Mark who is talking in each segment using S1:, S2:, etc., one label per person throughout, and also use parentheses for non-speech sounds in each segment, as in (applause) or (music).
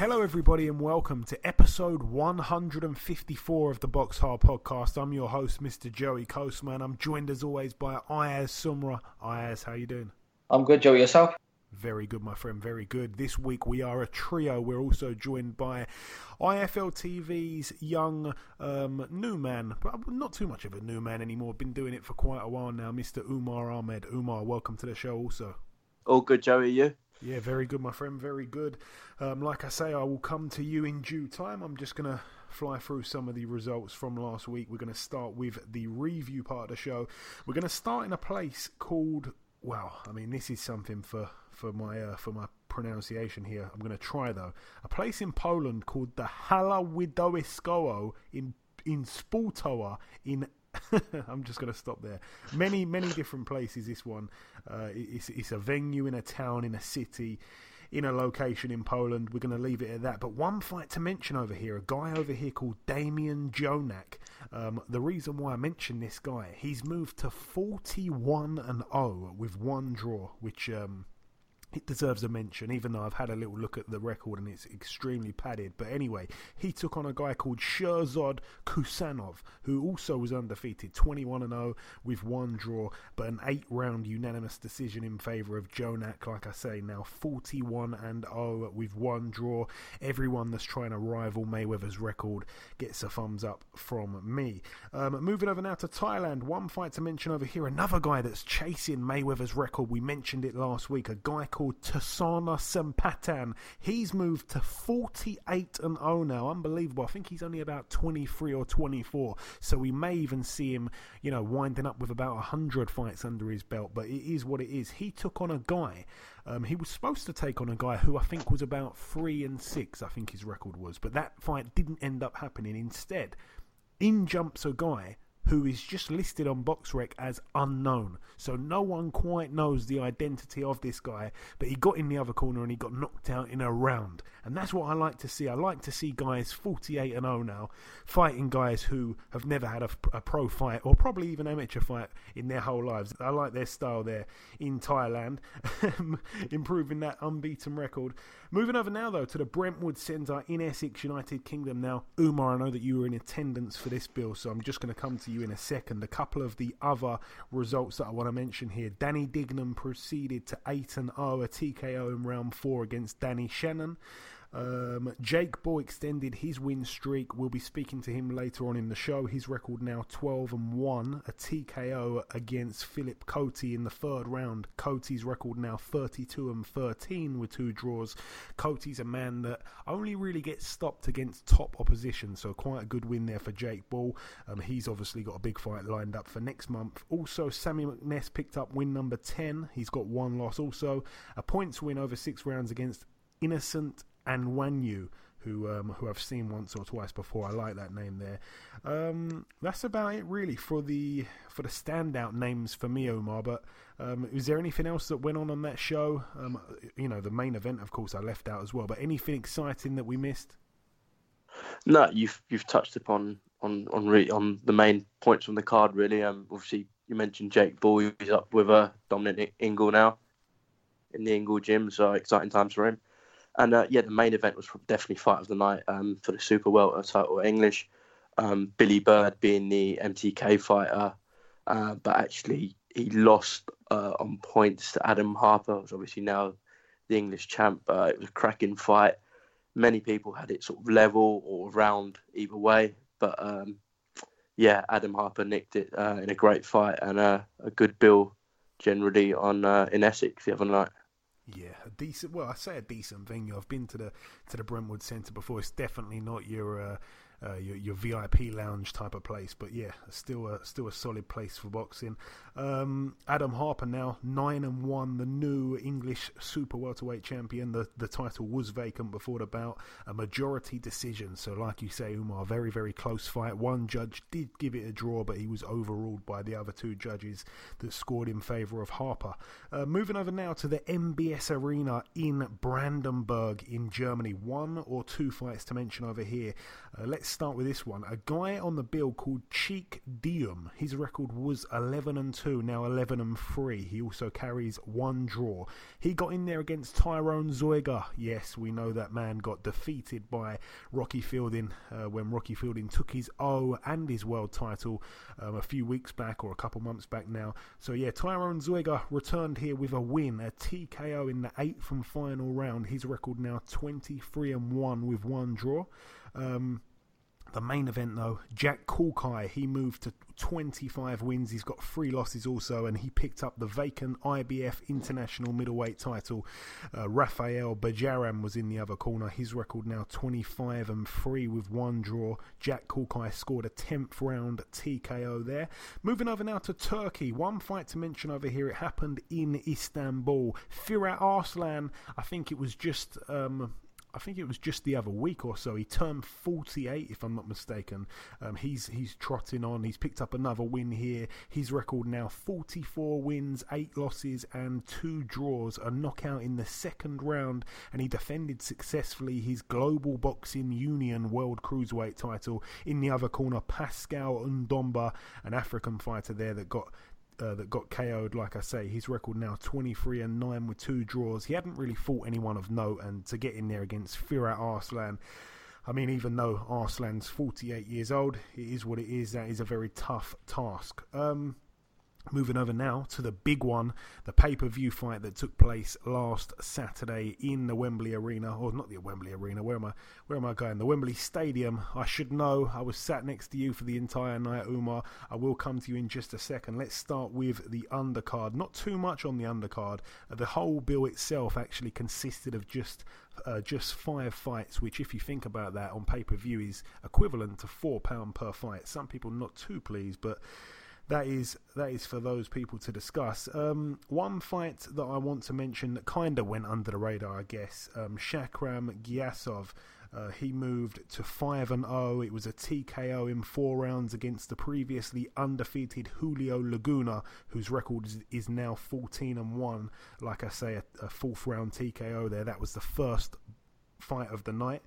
S1: Hello, everybody, and welcome to episode 154 of the Box Hard Podcast. I'm your host, Mr. Joey Coastman. I'm joined as always by Ayaz Sumra. Ayaz, how you doing?
S2: I'm good, Joey. Yourself?
S1: Very good, my friend. Very good. This week we are a trio. We're also joined by IFL TV's young um, new man, but not too much of a new man anymore. Been doing it for quite a while now, Mr. Umar Ahmed. Umar, welcome to the show. Also,
S3: all good, Joey. You?
S1: Yeah, very good, my friend. Very good. Um, like I say, I will come to you in due time. I'm just gonna fly through some of the results from last week. We're going to start with the review part of the show. We're going to start in a place called well, I mean, this is something for for my uh, for my pronunciation here. I'm going to try though. A place in Poland called the Hala Widowiskowo in in Spultowa in (laughs) I'm just going to stop there. Many, many different places. This one, uh, it's, it's a venue in a town, in a city, in a location in Poland. We're going to leave it at that. But one fight to mention over here, a guy over here called Damian Jonak. Um, the reason why I mention this guy, he's moved to 41 and 0 with one draw, which um, it deserves a mention, even though I've had a little look at the record and it's extremely padded. But anyway, he took on a guy called Sherzod Kusanov, who also was undefeated, 21 0 with one draw, but an eight round unanimous decision in favour of Jonak. Like I say, now 41 and 0 with one draw. Everyone that's trying to rival Mayweather's record gets a thumbs up from me. Um, moving over now to Thailand, one fight to mention over here, another guy that's chasing Mayweather's record. We mentioned it last week, a guy called called Tasana Sempatan. He's moved to 48 and 0 now. Unbelievable. I think he's only about 23 or 24. So we may even see him, you know, winding up with about 100 fights under his belt. But it is what it is. He took on a guy. Um, he was supposed to take on a guy who I think was about 3 and 6, I think his record was. But that fight didn't end up happening. Instead, in jumps a guy who is just listed on BoxRec as unknown. So no one quite knows the identity of this guy, but he got in the other corner and he got knocked out in a round. And that's what I like to see. I like to see guys 48 and 0 now fighting guys who have never had a, a pro fight or probably even amateur fight in their whole lives. I like their style there in Thailand, (laughs) improving that unbeaten record. Moving over now though to the Brentwood Centre in Essex, United Kingdom. Now, Umar, I know that you were in attendance for this bill, so I'm just going to come to you in a second. A couple of the other results that I want to mention here. Danny Dignum proceeded to 8 and 0, a TKO in round 4 against Danny Shannon. Um, Jake Ball extended his win streak. We'll be speaking to him later on in the show. His record now 12 and 1, a TKO against Philip Cote in the third round. Cote's record now 32 and 13 with two draws. Cote's a man that only really gets stopped against top opposition, so quite a good win there for Jake Ball. Um, he's obviously got a big fight lined up for next month. Also, Sammy McNess picked up win number 10. He's got one loss also. A points win over six rounds against Innocent Anyanwu, who um, who I've seen once or twice before. I like that name there. Um, that's about it really for the for the standout names for me, Umar. But um, is there anything else that went on on that show? Um, you know, the main event, of course, I left out as well. But anything exciting that we missed?
S3: No, you've you've touched upon on on re- on the main points from the card really. Um, obviously you mentioned Jake Ball. He's up with a uh, Dominic Ingle now in the Ingle gym, so exciting times for him. And uh, yeah, the main event was definitely fight of the night um, for the super welter title English. Um, Billy Bird being the MTK fighter, uh, but actually he lost uh, on points to Adam Harper, who's obviously now the English champ. Uh, it was a cracking fight. Many people had it sort of level or round either way, but um, yeah, Adam Harper nicked it uh, in a great fight and uh, a good bill generally on in Essex the other night.
S1: Yeah, a decent. Well, I say a decent venue. I've been to the to the Brentwood Centre before. It's definitely not your uh, uh, your, your VIP lounge type of place, but yeah, still a still a solid place for boxing. Um, Adam Harper now nine and one, the new English super welterweight champion. The the title was vacant before the bout. A majority decision. So, like you say, Umar, very very close fight. One judge did give it a draw, but he was overruled by the other two judges that scored in favour of Harper. Uh, moving over now to the MBS Arena in Brandenburg in Germany. One or two fights to mention over here. Uh, let's start with this one. A guy on the bill called Cheek Diem. His record was 11 and 2, now 11 and 3. He also carries one draw. He got in there against Tyron Zeuge. Yes, we know that man got defeated by Rocky Fielding uh, when Rocky Fielding took his O and his world title um, a few weeks back or a couple months back now. So yeah, Tyron Zeuge returned here with a win, a TKO in the eighth and final round. His record now 23 and 1 with one draw. Um, the main event, though, Jack Culcay, he moved to 25 wins. He's got three losses also, and he picked up the vacant IBF International Middleweight title. Uh, Rafael Bejaran was in the other corner. His record now 25 and 3 with one draw. Jack Culcay scored a 10th round TKO there. Moving over now to Turkey. One fight to mention over here. It happened in Istanbul. Firat Arslan, I think it was just. Um, I think it was just the other week or so. He turned 48, if I'm not mistaken. Um, he's he's trotting on. He's picked up another win here. His record now 44 wins, eight losses, and two draws. A knockout in the second round, and he defended successfully his Global Boxing Union World Cruiserweight title. In the other corner, Pascal Ndomba, an African fighter there that got uh, that got KO'd. Like I say, his record now 23 and 9 with two draws. He hadn't really fought anyone of note, and to get in there against Firat Arslan. I mean, even though Arslan's 48 years old, it is what it is. That is a very tough task. Um, Moving over now to the big one, the pay per view fight that took place last Saturday in the Wembley Arena, or not the Wembley Arena. Where am I? Where am I going? The Wembley Stadium. I should know. I was sat next to you for the entire night, Umar. I will come to you in just a second. Let's start with the undercard. Not too much on the undercard. The whole bill itself actually consisted of just uh, just five fights, which, if you think about that on pay per view, is equivalent to four pound per fight. Some people not too pleased, but that is that is for those people to discuss. Um, one fight that I want to mention that kind of went under the radar, I guess. Um, Shakhram Giyasov. Uh, he moved to 5 and 0. It was a TKO in four rounds against the previously undefeated Julio Laguna, whose record is, is now 14 and 1. Like I say, a, a fourth round TKO there. That was the first fight of the night.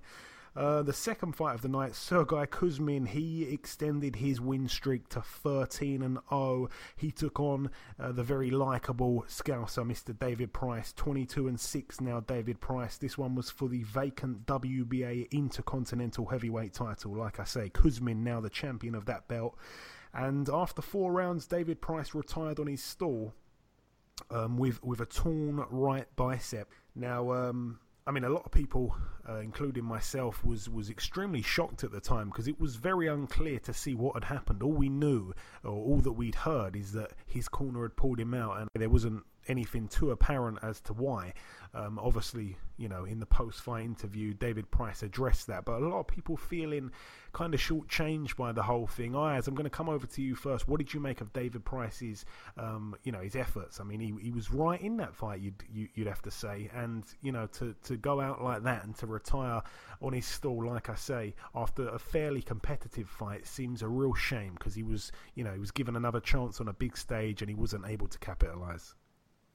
S1: Uh, the second fight of the night, Sergey Kuzmin, he extended his win streak to 13 and 0. He took on uh, the very likable Scouser, Mr. David Price, 22 and 6 now. David Price. This one was for the vacant WBA Intercontinental Heavyweight title. Like I say, Kuzmin now the champion of that belt. And after four rounds, David Price retired on his stall um, with with a torn right bicep. Now, um, I mean, a lot of people, uh, including myself, was was extremely shocked at the time because it was very unclear to see what had happened. All we knew, or all that we'd heard, is that his corner had pulled him out, and there wasn't anything too apparent as to why. Um, obviously, you know, in the post-fight interview, David Price addressed that, but a lot of people feeling kind of shortchanged by the whole thing. Ayaz, I'm going to come over to you first. What did you make of David Price's, um, you know, his efforts? I mean, he, he was right in that fight. You'd you, would have to say, and you know, to to go out like that and to retire on his stall, like I say, after a fairly competitive fight, seems a real shame because he was, you know, he was given another chance on a big stage and he wasn't able to capitalize.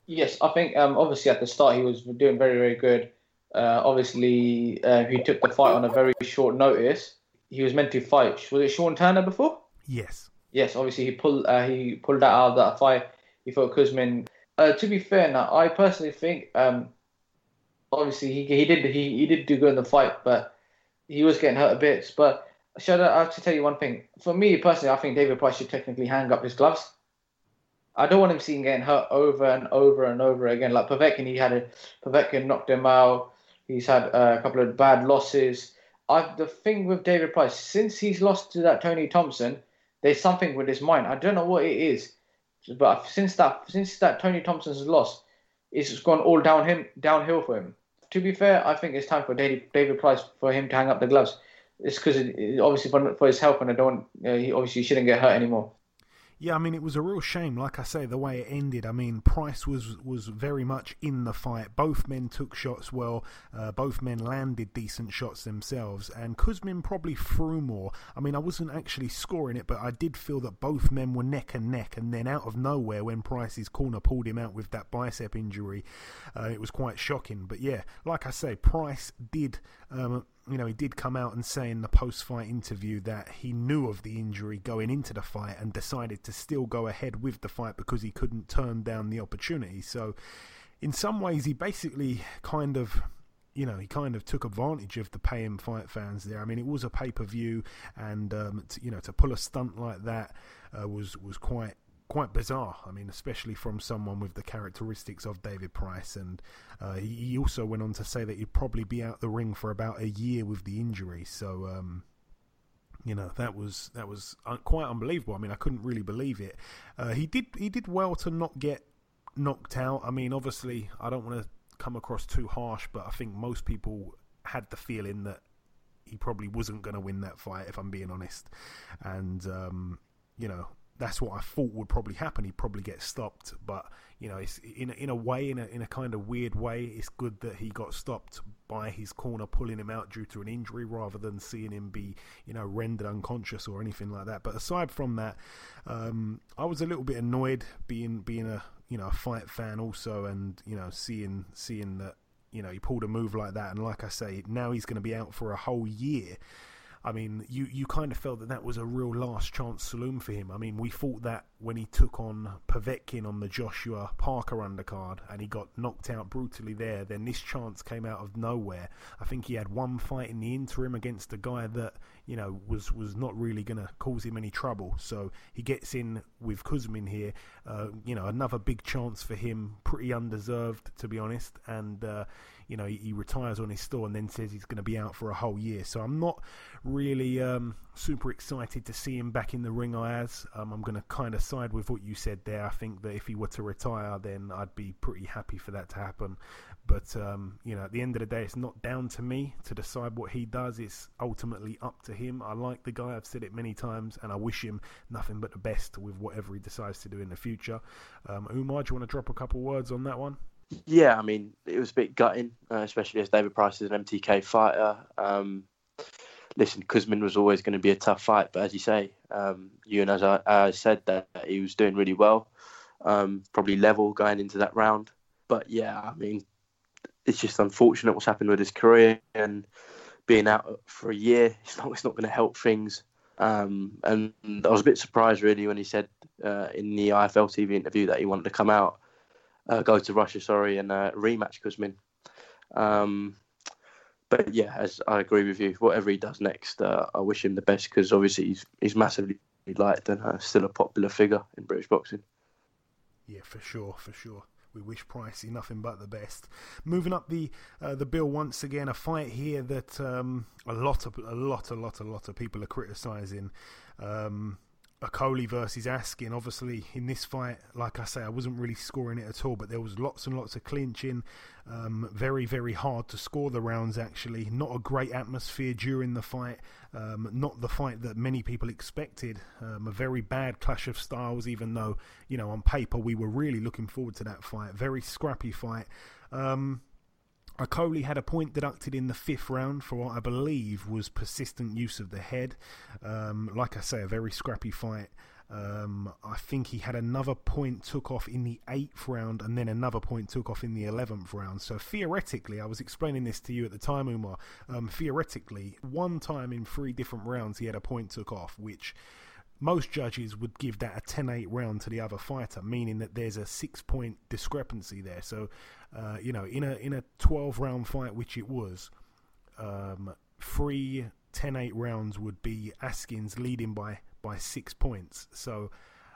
S2: Yes, I think um, obviously at the start he was doing very, very good. Uh, obviously, uh, he took the fight on a very short notice. He was meant to fight. Was it Sean Turner before?
S1: Yes.
S2: Yes, obviously he pulled uh, he pulled that out of that fight. He fought Kuzmin. Uh, to be fair, now I personally think um, obviously he he did he, he did do good in the fight, but he was getting hurt a bit. But should I, I have to tell you one thing? For me personally, I think David Price should technically hang up his gloves. I don't want him seeing getting hurt over and over and over again. Like Povetkin, he had a Povetkin knocked him out. He's had a couple of bad losses. I the thing with David Price, since he's lost to that Tony Thompson, there's something with his mind. I don't know what it is, but since that since that Tony Thompson's lost, it's gone all down him downhill for him. To be fair, I think it's time for David, David Price for him to hang up the gloves. It's because it, obviously for, for his health, and I don't. Uh, he obviously shouldn't get hurt anymore.
S1: Yeah, I mean it was a real shame. Like I say, the way it ended. I mean, Price was was very much in the fight. Both men took shots well. Uh, both men landed decent shots themselves, and Kuzmin probably threw more. I mean, I wasn't actually scoring it, but I did feel that both men were neck and neck. And then out of nowhere, when Price's corner pulled him out with that bicep injury, uh, it was quite shocking. But yeah, like I say, Price did. Um, you know, he did come out and say in the post fight interview that he knew of the injury going into the fight and decided to still go ahead with the fight because he couldn't turn down the opportunity. So, in some ways, he basically kind of. You know, he kind of took advantage of the pay fight fans there. I mean, it was a pay per view, and um, to, you know, to pull a stunt like that uh, was was quite quite bizarre. I mean, especially from someone with the characteristics of David Price. And uh, he, also went on to say that he'd probably be out the ring for about a year with the injury. So, um, you know, that was that was quite unbelievable. I mean, I couldn't really believe it. Uh, he did he did well to not get knocked out. I mean, obviously, I don't want to come across too harsh, but I think most people had the feeling that he probably wasn't going to win that fight, if I'm being honest. And um, you know, that's what I thought would probably happen. He'd probably get stopped, but you know, it's in in a way, in a in a kind of weird way, it's good that he got stopped by his corner pulling him out due to an injury, rather than seeing him be you know rendered unconscious or anything like that. But aside from that, um, I was a little bit annoyed being being a you know a fight fan also, and you know seeing seeing that you know he pulled a move like that, and like I say, now he's going to be out for a whole year. I mean, you, you kind of felt that that was a real last chance saloon for him. I mean, we thought that when he took on Povetkin on the Joshua Parker undercard and he got knocked out brutally there, then this chance came out of nowhere. I think he had one fight in the interim against a guy that, you know, was, was not really going to cause him any trouble. So he gets in with Kuzmin here. Uh, you know, another big chance for him, pretty undeserved, to be honest. And, uh, you know, he, he retires on his store and then says he's going to be out for a whole year. So I'm not really um, super excited to see him back in the ring. Ayaz um, I'm going to kind of side with what you said there. I think that if he were to retire, then I'd be pretty happy for that to happen. But um, you know, at the end of the day, it's not down to me to decide what he does. It's ultimately up to him. I like the guy. I've said it many times, and I wish him nothing but the best with whatever he decides to do in the future. Um, Umar, do you want to drop a couple words on that one?
S3: Yeah, I mean, it was a bit gutting, uh, especially as David Price is an MTK fighter. Um, listen, Kuzmin was always going to be a tough fight, but as you say, um, you and as I, I, said that he was doing really well, um, probably level going into that round. But yeah, I mean, it's just unfortunate what's happened with his career and being out for a year. It's not, it's not going to help things. Um, and I was a bit surprised really when he said uh, in the IFL TV interview that he wanted to come out uh, go to Russia, sorry, and uh, rematch Kuzmin. Um, but yeah, as I agree with you, whatever he does next, uh, I wish him the best because obviously he's he's massively liked and uh, still a popular figure in British boxing.
S1: Yeah, for sure, for sure. We wish Pricey nothing but the best. Moving up the uh, the bill once again, a fight here that um, a lot of a lot a lot a lot of people are criticising. Um, Okolie versus Askin. Obviously, in this fight, like I say, I wasn't really scoring it at all, but there was lots and lots of clinching. Um, very, very hard to score the rounds, actually. Not a great atmosphere during the fight. Um, not the fight that many people expected. Um, a very bad clash of styles, even though, you know, on paper we were really looking forward to that fight. Very scrappy fight. Um, Okolie had a point deducted in the fifth round for what I believe was persistent use of the head. Um, like I say, a very scrappy fight. Um, I think he had another point took off in the eighth round and then another point took off in the 11th round. So theoretically, I was explaining this to you at the time, Umar. Um, theoretically, one time in three different rounds, he had a point took off, which most judges would give that a 10-8 round to the other fighter, meaning that there's a six-point discrepancy there. So, uh, you know, in a in a 12-round fight, which it was, um, three 10-8 rounds would be Askins leading by by six points. So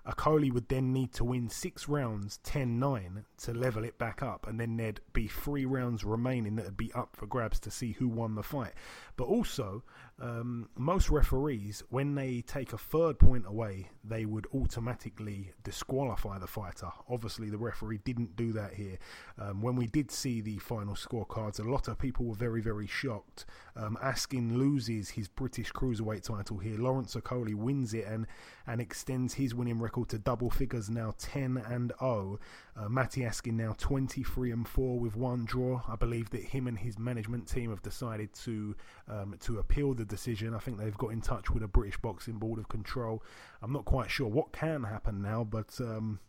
S1: Okolie would then need to win six rounds, 10 9, to level it back up, and then there'd be three rounds remaining that would be up for grabs to see who won the fight. But also, um, most referees, when they take a third point away, they would automatically disqualify the fighter. Obviously, the referee didn't do that here. Um, when we did see the final scorecards, a lot of people were very, very shocked. Um, Askin loses his British cruiserweight title here. Lawrence Okolie wins it and, and extends his winning record to double figures now 10 and 0. Uh, Matty Askin now 23 and 4 with one draw. I believe that him and his management team have decided to um, to appeal the decision. I think they've got in touch with the British Boxing Board of Control. I'm not quite sure what can happen now, but. Um,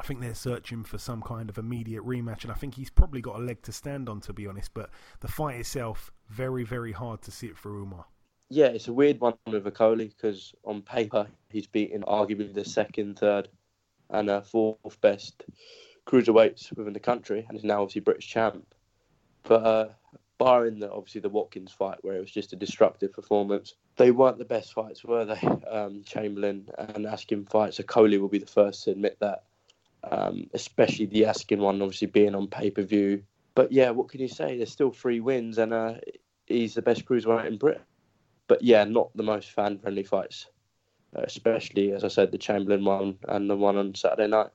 S1: I think they're searching for some kind of immediate rematch, and I think he's probably got a leg to stand on, to be honest. But the fight itself, very, very hard to sit for Umar.
S3: Yeah, it's a weird one with Okolie because on paper he's beaten arguably the second, third, and uh, fourth best cruiserweights within the country, and is now obviously British champ. But uh, barring the obviously the Watkins fight where it was just a destructive performance, they weren't the best fights, were they? (laughs) Um, Chamberlain and Askin fights. So Coley will be the first to admit that um, especially the Askin one, obviously being on pay per view. But yeah, what can you say? There's still three wins, and uh, he's the best cruiserweight in Britain. But yeah, not the most fan friendly fights, Uh, especially as I said, the Chamberlain one and the one on Saturday night.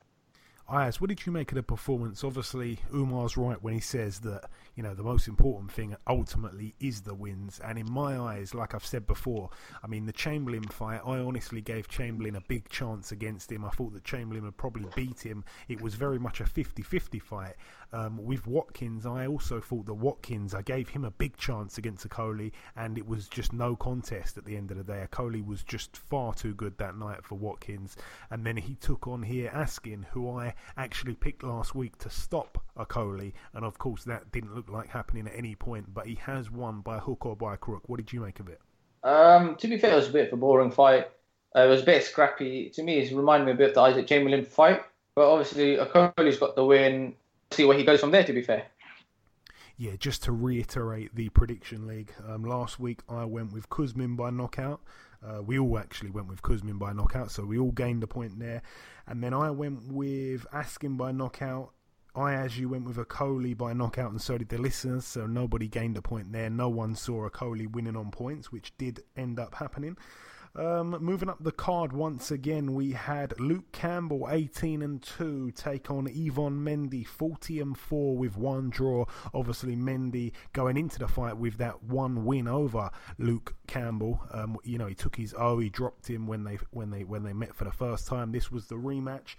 S1: Ayaz, what did you make of the performance? Obviously, Umar's right when he says that you know the most important thing ultimately is the wins. And in my eyes, like I've said before, I mean the Chamberlain fight, I honestly gave Chamberlain a big chance against him. I thought that Chamberlain would probably beat him. It was very much a 50-50 fight. Um, with Watkins, I also thought that Watkins, I gave him a big chance against Okolie, and it was just no contest at the end of the day. Okolie was just far too good that night for Watkins, and then he took on here Askin, who I actually picked last week to stop Okolie, and of course that didn't look like happening at any point. But he has won by hook or by crook. What did you make of it?
S2: Um, to be fair, it was a bit of a boring fight. Uh, it was a bit scrappy. To me, it reminded me a bit of the Isaac Chamberlain fight. But obviously, Okolie's got the win. See where he goes from there, to be fair.
S1: Yeah, just to reiterate the prediction league, um, last week I went with Kuzmin by knockout. Uh, we all actually went with Kuzmin by knockout, so we all gained a point there. And then I went with Askin by knockout. Ayaz you, went with Okolie by knockout, and so did the listeners. So nobody gained a point there. No one saw Okolie winning on points, which did end up happening. Um, moving up the card once again, we had Luke Campbell, 18 and 2, take on Yvan Mendy, 40 and 4 with one draw. Obviously, Mendy going into the fight with that one win over Luke Campbell. Um, you know, he took his O, he dropped him when they when they when they met for the first time. This was the rematch.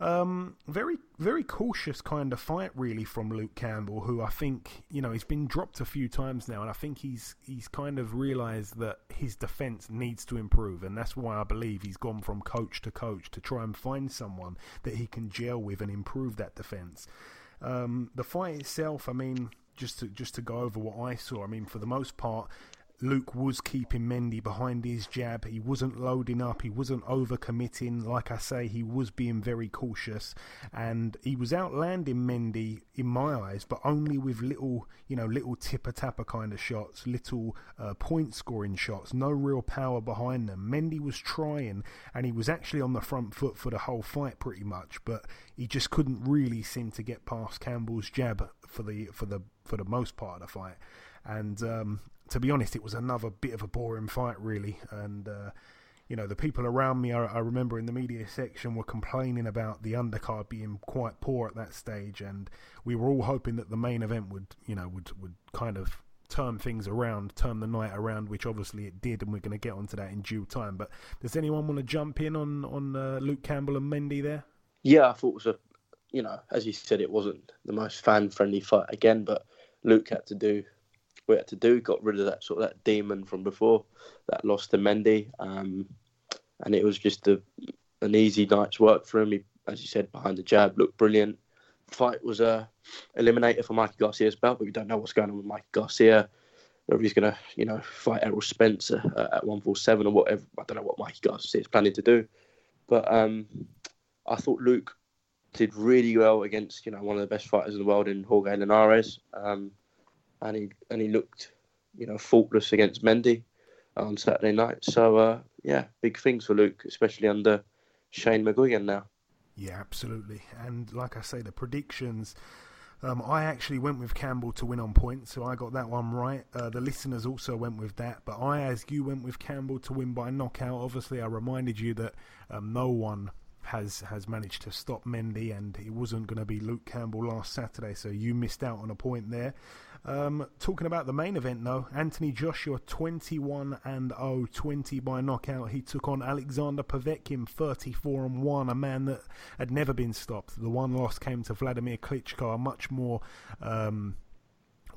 S1: Um, very, very cautious kind of fight, really, from Luke Campbell, who I think, you know, he's been dropped a few times now, and I think he's he's kind of realised that his defence needs to improve, and that's why I believe he's gone from coach to coach to try and find someone that he can gel with and improve that defence. Um, the fight itself, I mean, just to just to go over what I saw, I mean, for the most part, Luke was keeping Mendy behind his jab. He wasn't loading up. He wasn't overcommitting. Like I say, he was being very cautious, and he was outlanding Mendy in my eyes, but only with little, you know, little tipper tapper kind of shots, little uh, point scoring shots. No real power behind them. Mendy was trying, and he was actually on the front foot for the whole fight, pretty much, but he just couldn't really seem to get past Campbell's jab for the for the for the most part of the fight. And um, to be honest, it was another bit of a boring fight, really. And uh, you know, the people around me, I, I, remember in the media section, were complaining about the undercard being quite poor at that stage, and we were all hoping that the main event would, you know, would would kind of turn things around, turn the night around, which obviously it did, and we're going to get onto that in due time. But does anyone want to jump in on on uh, Luke Campbell and Mendy there?
S3: Yeah, I thought it was a, you know, as you said, it wasn't the most fan friendly fight again, but Luke had to do we had to do. Got rid of that sort of that demon from before that lost to Mendy, um, and it was just a, an easy night's work for him. He, as you said, behind the jab, looked brilliant. Fight was a eliminator for Mikey Garcia's belt, but we don't know what's going on with Mikey Garcia. Whether he's going to, you know, fight Errol Spence at 147 or whatever. I don't know what Mikey Garcia is planning to do. But um, I thought Luke did really well against, you know, one of the best fighters in the world in Jorge Linares. Um, and he and he looked, you know, faultless against Mendy on Saturday night. So uh, yeah, big things for Luke, especially under Shane McGuigan now.
S1: Yeah, absolutely. And like I say, the predictions. Um, I actually went with Campbell to win on points, so I got that one right. Uh, the listeners also went with that, but Ayaz you, went with Campbell to win by knockout. Obviously, I reminded you that um, no one has has managed to stop Mendy, and it wasn't going to be Luke Campbell last Saturday, so you missed out on a point there. Um, talking about the main event, though, Anthony Joshua 21 and 0, 20 by knockout. He took on Alexander Povetkin 34 and 1, a man that had never been stopped. The one loss came to Vladimir Klitschko, a much more. Um,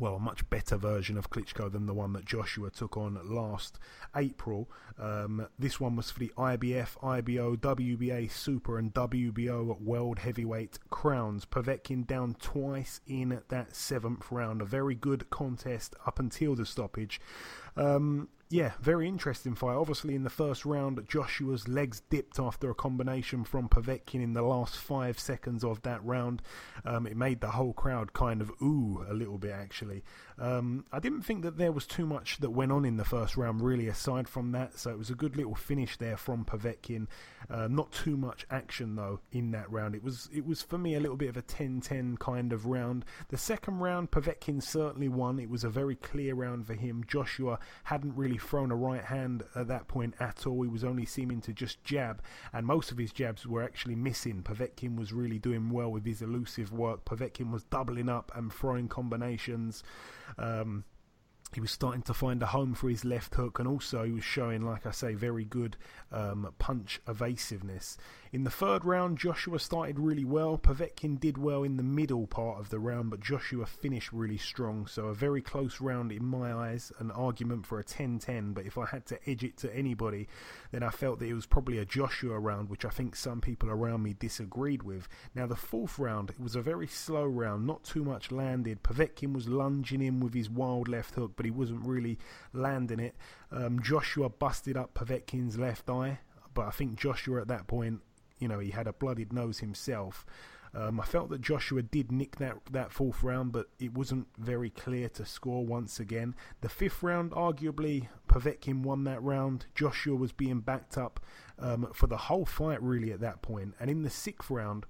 S1: well, a much better version of Klitschko than the one that Joshua took on last April. Um, this one was for the IBF, IBO, WBA Super, and WBO World Heavyweight crowns. Povetkin down twice in that seventh round. A very good contest up until the stoppage. Um, yeah, very interesting fight. Obviously, in the first round, Joshua's legs dipped after a combination from Povetkin in the last five seconds of that round. Um, it made the whole crowd kind of ooh a little bit, actually. Um, I didn't think that there was too much that went on in the first round, really, aside from that. So it was a good little finish there from Povetkin. Uh, not too much action, though, in that round. It was, it was for me, a little bit of a 10 10 kind of round. The second round, Povetkin certainly won. It was a very clear round for him. Joshua hadn't really thrown a right hand at that point at all. He was only seeming to just jab, and most of his jabs were actually missing. Povetkin was really doing well with his elusive work. Povetkin was doubling up and throwing combinations. Um, he was starting to find a home for his left hook, and also he was showing, like I say, very good um, punch evasiveness. In the third round, Joshua started really well. Povetkin did well in the middle part of the round, but Joshua finished really strong. So a very close round in my eyes, an argument for a 10-10. But if I had to edge it to anybody, then I felt that it was probably a Joshua round, which I think some people around me disagreed with. Now the fourth round, it was a very slow round, not too much landed. Povetkin was lunging in with his wild left hook, but he wasn't really landing it. Um, Joshua busted up Povetkin's left eye, but I think Joshua at that point you know, he had a blooded nose himself. Um, I felt that Joshua did nick that that fourth round, but it wasn't very clear to score once again. The fifth round, arguably, Povetkin won that round. Joshua was being backed up um, for the whole fight, really, at that point. And in the sixth round,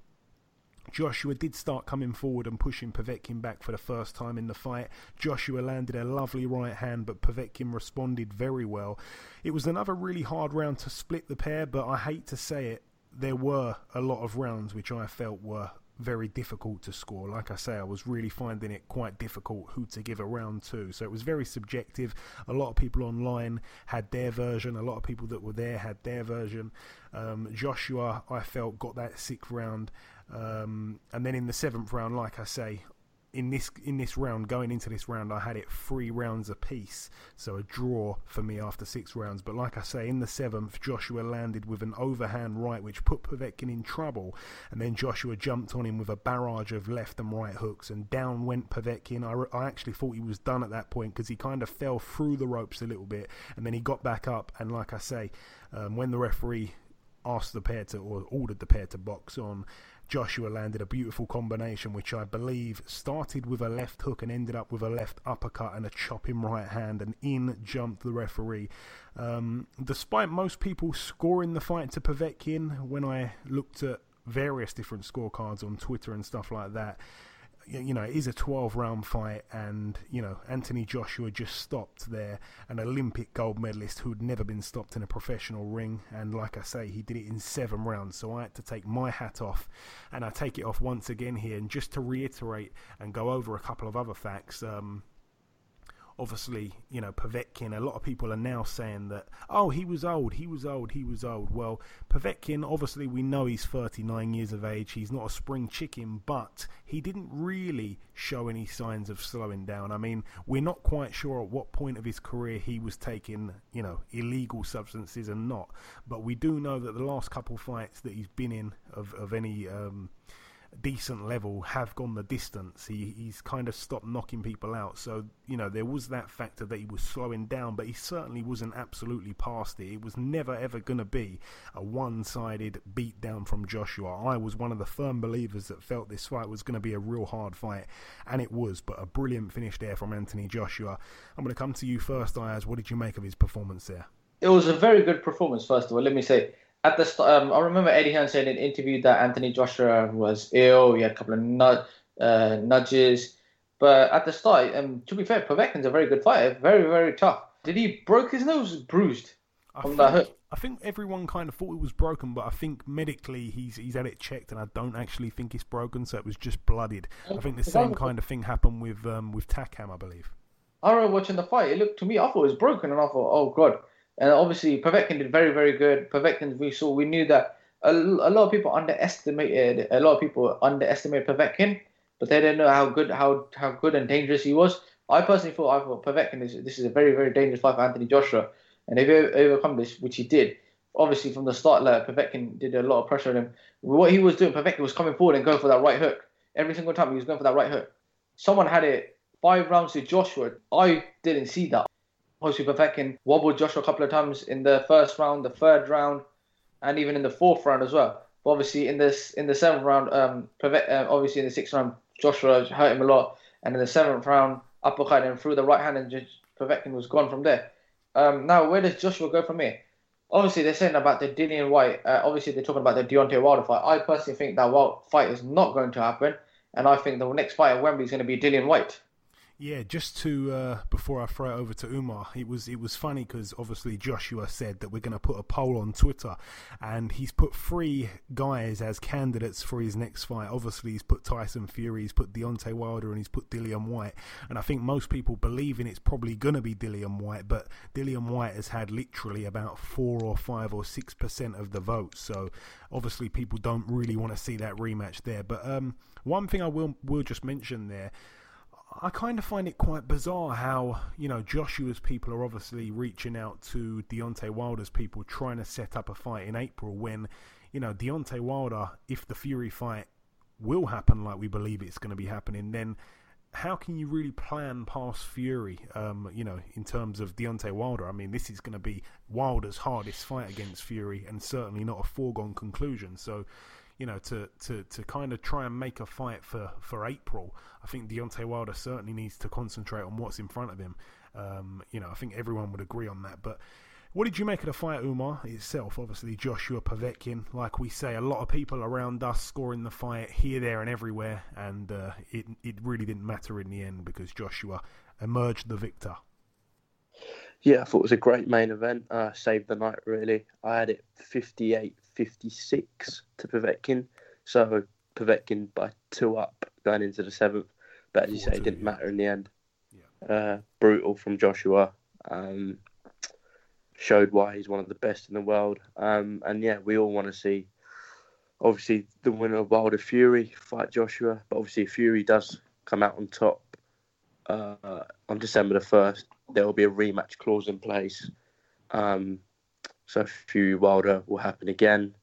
S1: Joshua did start coming forward and pushing Povetkin back for the first time in the fight. Joshua landed a lovely right hand, but Povetkin responded very well. It was another really hard round to split the pair, but I hate to say it, there were a lot of rounds which I felt were very difficult to score. Like I say, I was really finding it quite difficult who to give a round to. So it was very subjective. A lot of people online had their version. A lot of people that were there had their version. Um, Joshua, I felt, got that sixth round. Um, and then in the seventh round, like I say, in this in this round, going into this round, I had it three rounds apiece, so a draw for me after six rounds. But like I say, in the seventh, Joshua landed with an overhand right, which put Povetkin in trouble, and then Joshua jumped on him with a barrage of left and right hooks, and down went Povetkin. I, I actually thought he was done at that point because he kind of fell through the ropes a little bit, and then he got back up, and like I say, um, when the referee asked the pair to or ordered the pair to box on Joshua landed a beautiful combination, which I believe started with a left hook and ended up with a left uppercut and a chopping right hand, and in jumped the referee. Um, despite most people scoring the fight to Povetkin, when I looked at various different scorecards on Twitter and stuff like that, you know, it is a 12 round fight, and, you know, Anthony Joshua just stopped there, an Olympic gold medalist who'd never been stopped in a professional ring. And like I say, he did it in seven rounds. So I had to take my hat off, and I take it off once again here. And just to reiterate and go over a couple of other facts, um, obviously, you know, Povetkin, a lot of people are now saying that, oh, he was old, he was old, he was old. Well, Povetkin, obviously, we know he's 39 years of age. He's not a spring chicken, but he didn't really show any signs of slowing down. I mean, we're not quite sure at what point of his career he was taking, you know, illegal substances and not. But we do know that the last couple fights that he's been in of, of any. Um, decent level have gone the distance. He he's kind of stopped knocking people out. So you know there was that factor that he was slowing down, but he certainly wasn't absolutely past it. It was never ever going to be a one-sided beat down from Joshua. I was one of the firm believers that felt this fight was going to be a real hard fight, and it was. But a brilliant finish there from Anthony Joshua. I'm going to come to you first, Ayaz. What did you make of his performance there?
S2: It was a very good performance. First of all, let me say at the um, I remember Eddie Hearn saying in an interview that Anthony Joshua was ill. He had a couple of nut, uh, nudges, but at the start, um, to be fair, Povetkin's a very good fighter, very very tough. Did he broke his nose, bruised
S1: I
S2: from
S1: think,
S2: that hook?
S1: I think everyone kind of thought it was broken, but I think medically he's he's had it checked, and I don't actually think it's broken. So it was just blooded. I think the same kind of thing happened with um, with Takam, I believe.
S2: I remember watching the fight. It looked to me, I thought it was broken, and I thought, oh god. And obviously, Povetkin did very, very good. Povetkin, we saw, we knew that a, a lot of people underestimated. A lot of people underestimated Povetkin, but they didn't know how good, how how good and dangerous he was. I personally thought, I thought Povetkin is this is a very, very dangerous fight for Anthony Joshua, and if he overcome this, which he did, obviously from the start, like, Povetkin did a lot of pressure on him. What he was doing, Povetkin was coming forward and going for that right hook. Every single time he was going for that right hook. Someone had it five rounds to Joshua. I didn't see that. Obviously, Povetkin wobbled Joshua a couple of times in the first round, the third round, and even in the fourth round as well. But obviously, in this in the seventh round, um, Povet, uh, obviously in the sixth round, Joshua hurt him a lot, and in the seventh round, uppercut and threw the right hand, and Povetkin was gone from there. Um, now, where does Joshua go from here? Obviously, they're saying about the Dillian Whyte. Uh, obviously, they're talking about the Deontay Wilder fight. I personally think that Wilder fight is not going to happen, and I think the next fight at Wembley is going to be Dillian Whyte.
S1: Yeah, just to uh, before I throw it over to Umar, it was it was funny because obviously Joshua said that we're going to put a poll on Twitter, and he's put three guys as candidates for his next fight. Obviously, he's put Tyson Fury, he's put Deontay Wilder, and he's put Dillian Whyte. And I think most people believe in it's probably going to be Dillian Whyte, but Dillian Whyte has had literally about four or five or six percent of the vote. So obviously, people don't really want to see that rematch there. But um, one thing I will will just mention there I kind of find it quite bizarre how, you know, Joshua's people are obviously reaching out to Deontay Wilder's people trying to set up a fight in April when, you know, Deontay Wilder, if the Fury fight will happen like we believe it's going to be happening, then how can you really plan past Fury, um, you know, in terms of Deontay Wilder? I mean, this is going to be Wilder's hardest fight against Fury and certainly not a foregone conclusion. So, you know, to, to, to kind of try and make a fight for, for April, I think Deontay Wilder certainly needs to concentrate on what's in front of him. Um, you know, I think everyone would agree on that. But what did you make of the fight, Umar, itself? Obviously, Joshua Povetkin, like we say, a lot of people around us scoring the fight here, there, and everywhere, and uh, it, it really didn't matter in the end because Joshua emerged the victor.
S3: Yeah, I thought it was a great main event. Uh, saved the night, really. I had it 58 56 to Povetkin. So Povetkin by two up going into the seventh. But as you say, it didn't matter in the end. Yeah. Uh, brutal from Joshua. Um, showed why he's one of the best in the world. Um, and yeah, we all want to see, obviously, the winner of Wilder Fury fight Joshua. But obviously, if Fury does come out on top uh, on December the 1st, there will be a rematch clause in place. Um, so Fury Wilder will happen again.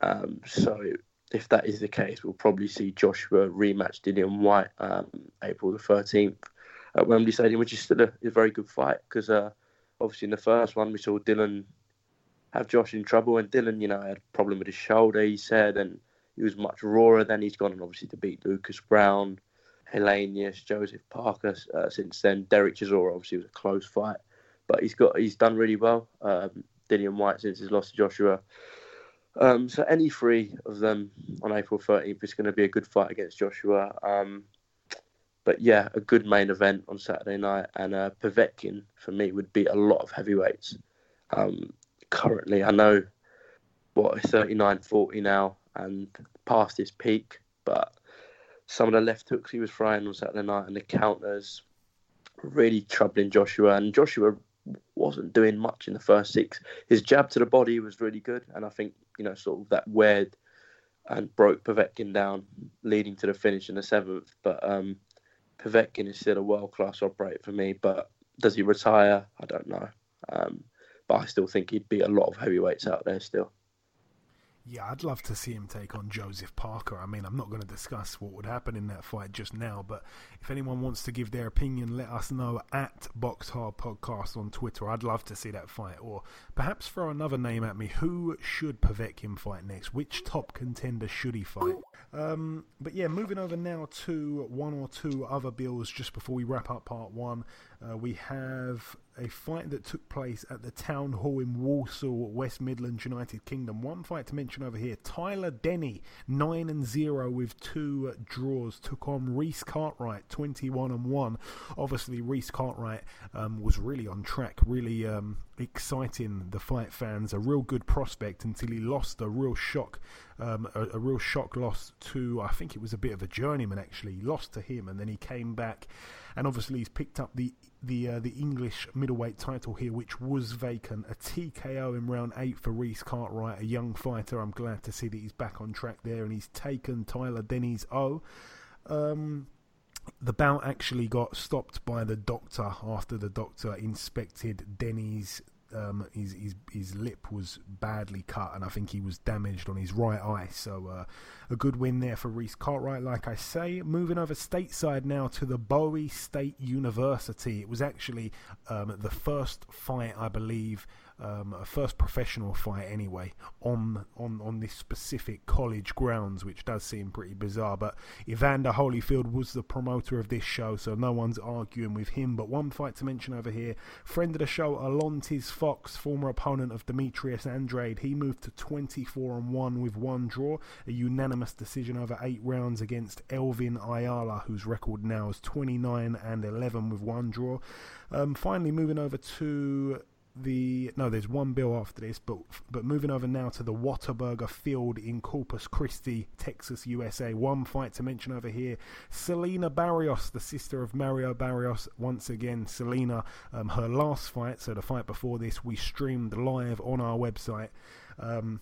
S3: Um, so if that is the case, we'll probably see Joshua rematch Dillian Whyte um, April the 13th at Wembley Stadium, which is still a, a very good fight because uh, obviously in the first one we saw Dylan have Josh in trouble, and Dylan, you know, had a problem with his shoulder. He said, and he was much rawer. than he's gone on obviously to beat Lucas Browne, Helenius, Joseph Parker. Uh, since then, Derek Chisora obviously was a close fight, but he's got he's done really well. Um, Dillian Whyte since his loss to Joshua. Um, so any three of them on April 13th is going to be a good fight against Joshua. Um, but yeah, a good main event on Saturday night, and uh, Povetkin for me would beat a lot of heavyweights. Um, currently, I know what 39, 40 now, and past his peak, but some of the left hooks he was throwing on Saturday night and the counters really troubling Joshua. And Joshua wasn't doing much in the first six. His jab to the body was really good, and I think you know sort of that weird and broke Povetkin down, leading to the finish in the seventh. But um, Povetkin is still a world class operator for me. But does he retire? I don't know. Um, but I still think he'd beat a lot of heavyweights out there still.
S1: Yeah, I'd love to see him take on Joseph Parker. I mean, I'm not going to discuss what would happen in that fight just now, but if anyone wants to give their opinion, let us know at Box Hard Podcast on Twitter. I'd love to see that fight, or perhaps throw another name at me. Who should Povetkin fight next? Which top contender should he fight? Um, but yeah, moving over now to one or two other bills just before we wrap up part one. Uh, we have a fight that took place at the Town Hall in Walsall, West Midlands, United Kingdom. One fight to mention over here: Tyler Denny, nine and zero with two draws, took on Reece Cartwright, twenty-one and one. Obviously, Reece Cartwright um, was really on track, really um, exciting the fight fans. A real good prospect until he lost a real shock, um, a, a real shock loss to I think it was a bit of a journeyman actually. He lost to him, and then he came back and obviously he's picked up the the uh, the English middleweight title here, which was vacant. A TKO in round eight for Reece Cartwright, a young fighter. I'm glad to see that he's back on track there, and he's taken Tyler Denny's O. Um, the bout actually got stopped by the doctor after the doctor inspected Denny's um, his, his his lip was badly cut, and I think he was damaged on his right eye. So uh, a good win there for Reece Cartwright. Like I say, moving over stateside now to the Bowie State University. It was actually um, the first fight, I believe, um, a first professional fight anyway on on on this specific college grounds, which does seem pretty bizarre. But Evander Holyfield was the promoter of this show, so no one's arguing with him. But one fight to mention over here: friend of the show, Alantez Fox, former opponent of Demetrius Andrade. He moved to 24 and one with one draw, a unanimous decision over eight rounds against Elvin Ayala, whose record now is 29 and 11 with one draw. Um, finally, moving over to the no, there's one bill after this, but but moving over now to the Whataburger Field in Corpus Christi, Texas, USA. One fight to mention over here: Selina Barrios, the sister of Mario Barrios. Once again, Selena, um, her last fight, so the fight before this, we streamed live on our website. Um,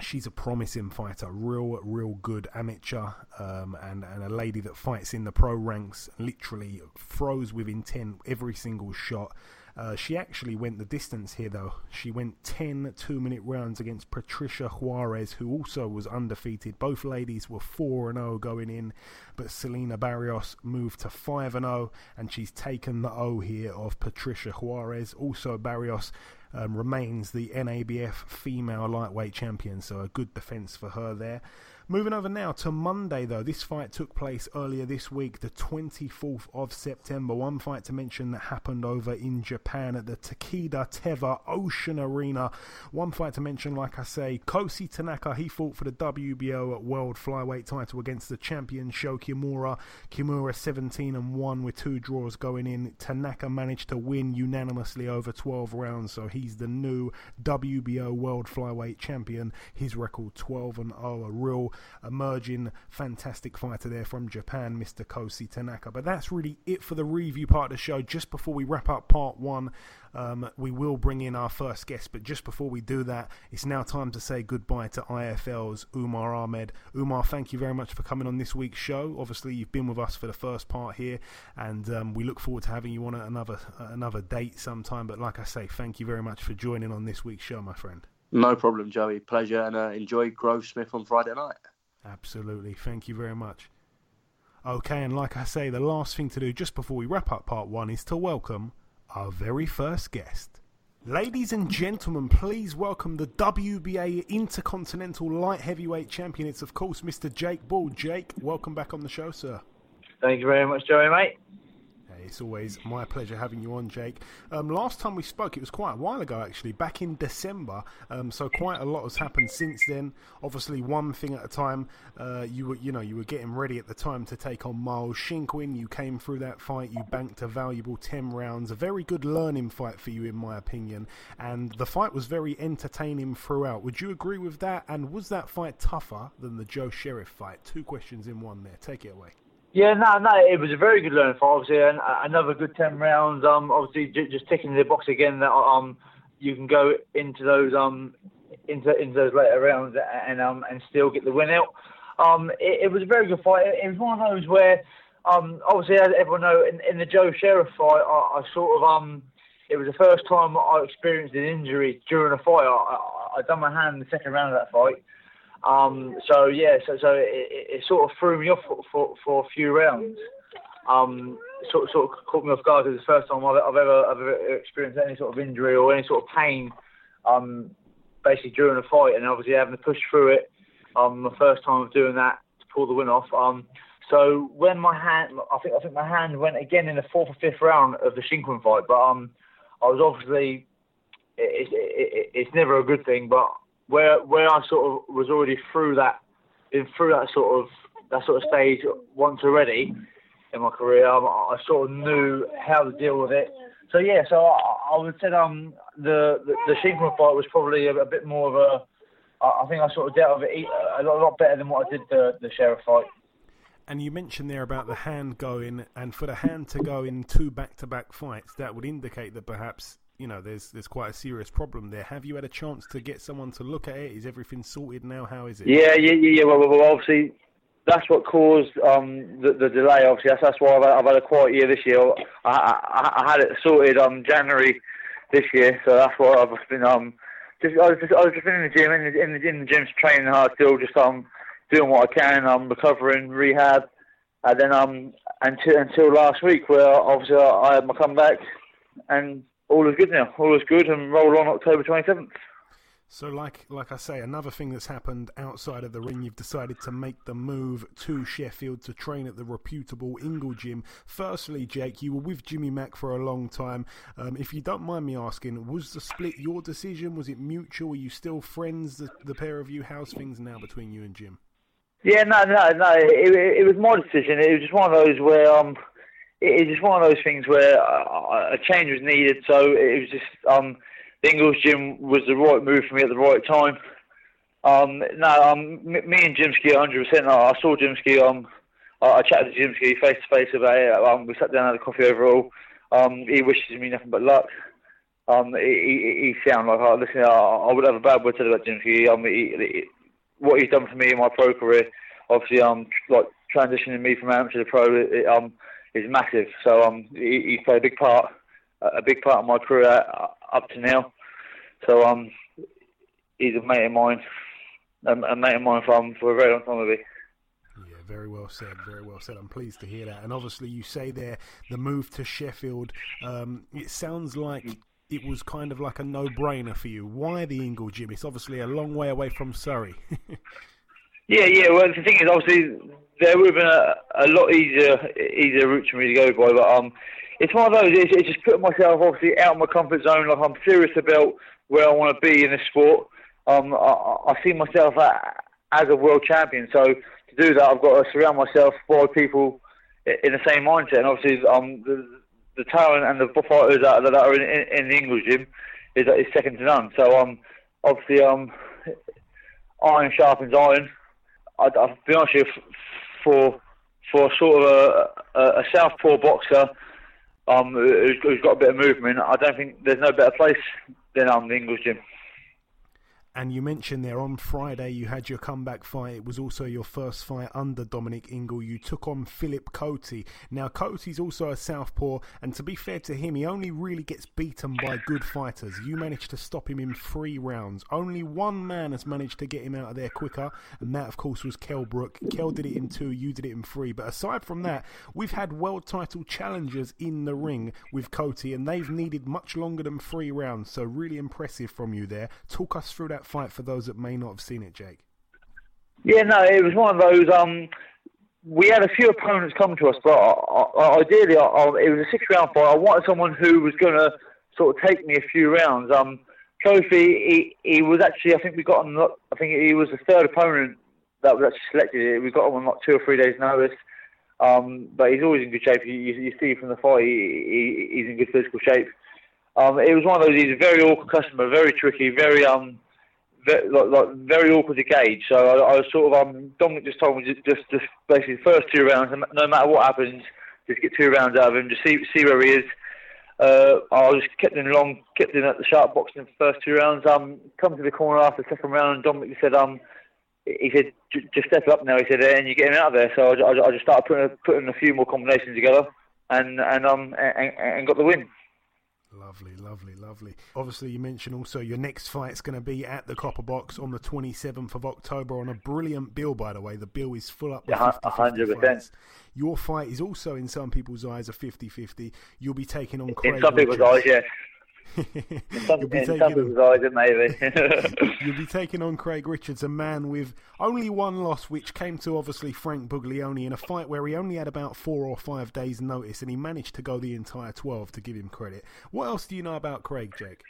S1: she's a promising fighter, real, real good amateur, um, and and a lady that fights in the pro ranks. Literally throws with intent every single shot. Uh, she actually went the distance here, though. She went 10 two minute rounds against Patricia Juarez, who also was undefeated. Both ladies were 4 0 going in, but Selena Barrios moved to 5 0, and she's taken the O here of Patricia Juarez. Also, Barrios um, remains the NABF female lightweight champion, so a good defense for her there. Moving over now to Monday, though. This fight took place earlier this week, the 24th of September. One fight to mention that happened over in Japan at the Takeda Teva Ocean Arena. One fight to mention, like I say, Kosei Tanaka, he fought for the WBO World Flyweight title against the champion Sho Kimura. Kimura 17 and 1 with two draws going in. Tanaka managed to win unanimously over 12 rounds, so he's the new WBO World Flyweight champion. His record 12 and 0, a real emerging fantastic fighter there from Japan, Mr. Kosei Tanaka. But that's really it for the review part of the show. Just before we wrap up part one, um, we will bring in our first guest. But just before we do that, it's now time to say goodbye to IFL's Umar Ahmed. Umar, thank you very much for coming on this week's show. Obviously, you've been with us for the first part here, and um, we look forward to having you on another another date sometime. But like I say, thank you very much for joining on this week's show, my friend.
S3: No problem, Joey. Pleasure, and uh, enjoy Grove Smith on Friday night.
S1: Absolutely. Thank you very much. Okay, and like I say, the last thing to do just before we wrap up part one is to welcome our very first guest. Ladies and gentlemen, please welcome the WBA Intercontinental Light Heavyweight Champion. It's, of course, Mr. Jake Ball. Jake, welcome back on the show, sir.
S4: Thank you very much, Joey, mate.
S1: It's always my pleasure having you on, Jake. Um, last time we spoke, it was quite a while ago, actually, back in December. Um, so quite a lot has happened since then. Obviously, one thing at a time. Uh, you were, you know, you were getting ready at the time to take on Miles Shinkwin. You came through that fight. You banked a valuable ten rounds. A very good learning fight for you, in my opinion. And the fight was very entertaining throughout. Would you agree with that? And was that fight tougher than the Joe Sheriff fight? Two questions in one there. Take it away.
S4: Yeah, no, no, it was a very good learning for obviously and another good ten rounds. Um, obviously j- just ticking the box again that um you can go into those um into into those later rounds and um and still get the win out. Um, it, it was a very good fight. It was one of those where um obviously as everyone know in, in the Joe Sheriff fight I, I sort of um it was the first time I experienced an injury during a fight. I, I, I done my hand in the second round of that fight. Um, so yeah, so so it, it, sort of threw me off for, for, for a few rounds. Um, sort sort of caught me off guard because it's the first time I've, I've ever I've ever experienced any sort of injury or any sort of pain. Um, basically during a fight, and obviously having to push through it. Um, the first time of doing that to pull the win off. Um, So when my hand, I think I think my hand went again in the fourth or fifth round of the Shinkwin fight, but um, I was obviously it's it, it's never a good thing, but where where I sort of was already through that, in through that sort of that sort of stage once already in my career, um, I sort of knew how to deal with it. So yeah, so I, I would say um the the, the fight was probably a, a bit more of a I think I sort of dealt with it a lot, a lot better than what I did the the Sheriff fight.
S1: And you mentioned there about the hand going, and for the hand to go in two back-to-back fights, that would indicate that perhaps you know there's there's quite a serious problem there. Have you had a chance to get someone to look at it? Is everything sorted now? How is it?
S4: Yeah, yeah, yeah. Well, well, obviously that's what caused um, the, the delay. Obviously, that's, that's why I've, I've had a quiet year this year. I, I, I had it sorted um January this year, so that's why I've been um just I was just I was just in the gym in the in the, in the gym training hard still, just um doing what I can, um recovering, rehab, and then um until until last week where obviously I had my comeback and all is good now. All is good and roll on October twenty seventh.
S1: So, like like I say, another thing that's happened outside of the ring, you've decided to make the move to Sheffield to train at the reputable Ingle Gym. Firstly, Jake, you were with Jimmy Mack for a long time. Um, if you don't mind me asking, was the split your decision? Was it mutual? Are you still friends, the, the pair of you? How's things now between you and Jim?
S4: Yeah, no, no, no. It, it was my decision. It was just one of those where um, it, just one of those things where a change was needed. So it was just um the Ingles gym was the right move for me at the right time. Um, no, um, me and Jimsky 100%. I saw Jimsky. Um, I chatted to Jimsky face to face about it. Um, we sat down and had a coffee overall. Um, he wishes me nothing but luck. Um, he, he, he like, oh, listen, I, I would have a bad word to say about Jimsky. Um, he, he, what he's done for me in my pro career, obviously, um, like transitioning me from amateur to pro, it, um, is massive. So um, he, he's played a big part, a big part of my career up to now. So um, he's a mate of mine, a, a mate of mine from for a very long time.
S1: Yeah, very well said. Very well said. I'm pleased to hear that. And obviously, you say there the move to Sheffield. Um, it sounds like it was kind of like a no-brainer for you. Why the Ingle Gym? It's obviously a long way away from Surrey. (laughs)
S4: yeah, yeah. Well, the thing is, obviously, there would have been a, a lot easier, easier route for me to go by, but um, it's one of those. It's, it's just putting myself obviously out of my comfort zone. Like I'm serious about where I want to be in this sport. Um, I, I see myself as a world champion. So to do that, I've got to surround myself by people in the same mindset. And obviously, um, the, the talent and the fighters that, that are in, in, the Ingle's gym is, is second to none. So um, obviously, um, iron sharpens iron. I, I'll be honest with you, for for sort of a, a, a southpaw boxer um, who's, who's got a bit of movement, I don't think there's no better place than um, the Ingle's gym.
S1: And you mentioned there on Friday you had your comeback fight. It was also your first fight under Dominic Ingle. You took on Philip Cote. Now, Cote's also a southpaw, and to be fair to him, he only really gets beaten by good fighters. You managed to stop him in three rounds. Only one man has managed to get him out of there quicker, and that, of course, was Kel Brook. Kel did it in two, you did it in three. But aside from that, we've had world title challengers in the ring with Cote, and they've needed much longer than three rounds. So, really impressive from you there. Talk us through that that fight for those that may not have seen it, Jake?
S4: Yeah, no, it was one of those. Um, we had a few opponents come to us, but ideally, it was a six-round fight. I wanted someone who was going to sort of take me a few rounds. Um, Kofi, he, he was actually, I think we got him. I think he was the third opponent that was actually selected. We got him on like two or three days' notice. Um, but he's always in good shape. You, you see from the fight, he, he, he's in good physical shape. Um, it was one of those. He's a very awkward customer, very tricky, very um, very, like, like, very awkward to gauge. So I, I was sort of um, Dominic just told me just, just just basically first two rounds, no matter what happens, just get two rounds out of him, just see see where he is. Uh, I just kept him long, kept him at the sharp box in the first two rounds. Um, come to the corner after the second round, and Dominic said, um, he said, just step up now. He said, and you're getting out of there. So I, I, I just started putting putting a few more combinations together, and and um and, and got the win.
S1: Lovely, lovely, lovely. Obviously, you mentioned also your next fight's going to be at the Copper Box on the 27th of October on a brilliant bill, by the way. The bill is full up
S4: yeah, 50
S1: fights. Your fight is also, in some people's eyes, a 50 50. You'll be taking on Craig
S4: In some people's eyes, yes. (laughs)
S1: You'll be taking-
S4: eyes, it maybe. (laughs) (laughs)
S1: You'll be taking on Craig Richards, a man with only one loss, which came to obviously Frank Buglioni in a fight where he only had about four or five days' notice, and he managed to go the entire twelve. To give him credit. What else do you know about Craig, Jake?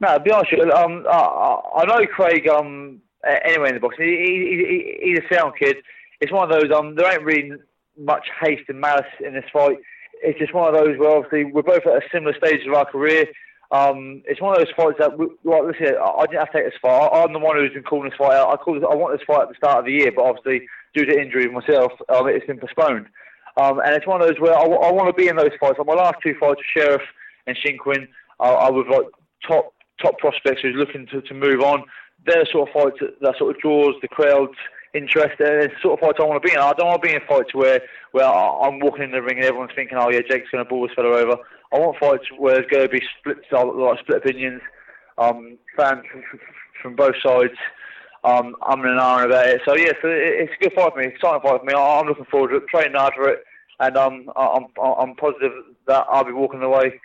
S4: No, to be honest, with you, um, I, I know Craig. Um, anyway in the box, he, he, he, he's a sound kid. It's one of those. Um, there ain't really much haste and malice in this fight. It's just one of those where obviously we're both at a similar stage of our career. Um, it's one of those fights that, we, like, listen, I I didn't have to take this fight. I- I'm the one who's been calling this fight out. I called, this- I want this fight at the start of the year, but obviously due to injury myself, um, it's been postponed. Um, and it's one of those where I, want to be in those fights. Like my last two fights, with Sheriff and Shinkwin, I, I was like top top prospects who's looking to, to move on. They're the sort of fights that, that sort of draws the crowd's interest. And it's sort of fights I want to be in. I don't want to be in fights where where I'm walking in the ring and everyone's thinking, oh yeah, Jake's going to ball this fella over. I want fights where there's going to be split like split opinions, um, fans from, from both sides. Um, I'm in an hour about it. So yeah, so it, it's a good fight for me, exciting fight for me. I- I'm looking forward to it, training hard for it, and um, I'm I'm positive that I'll be walking away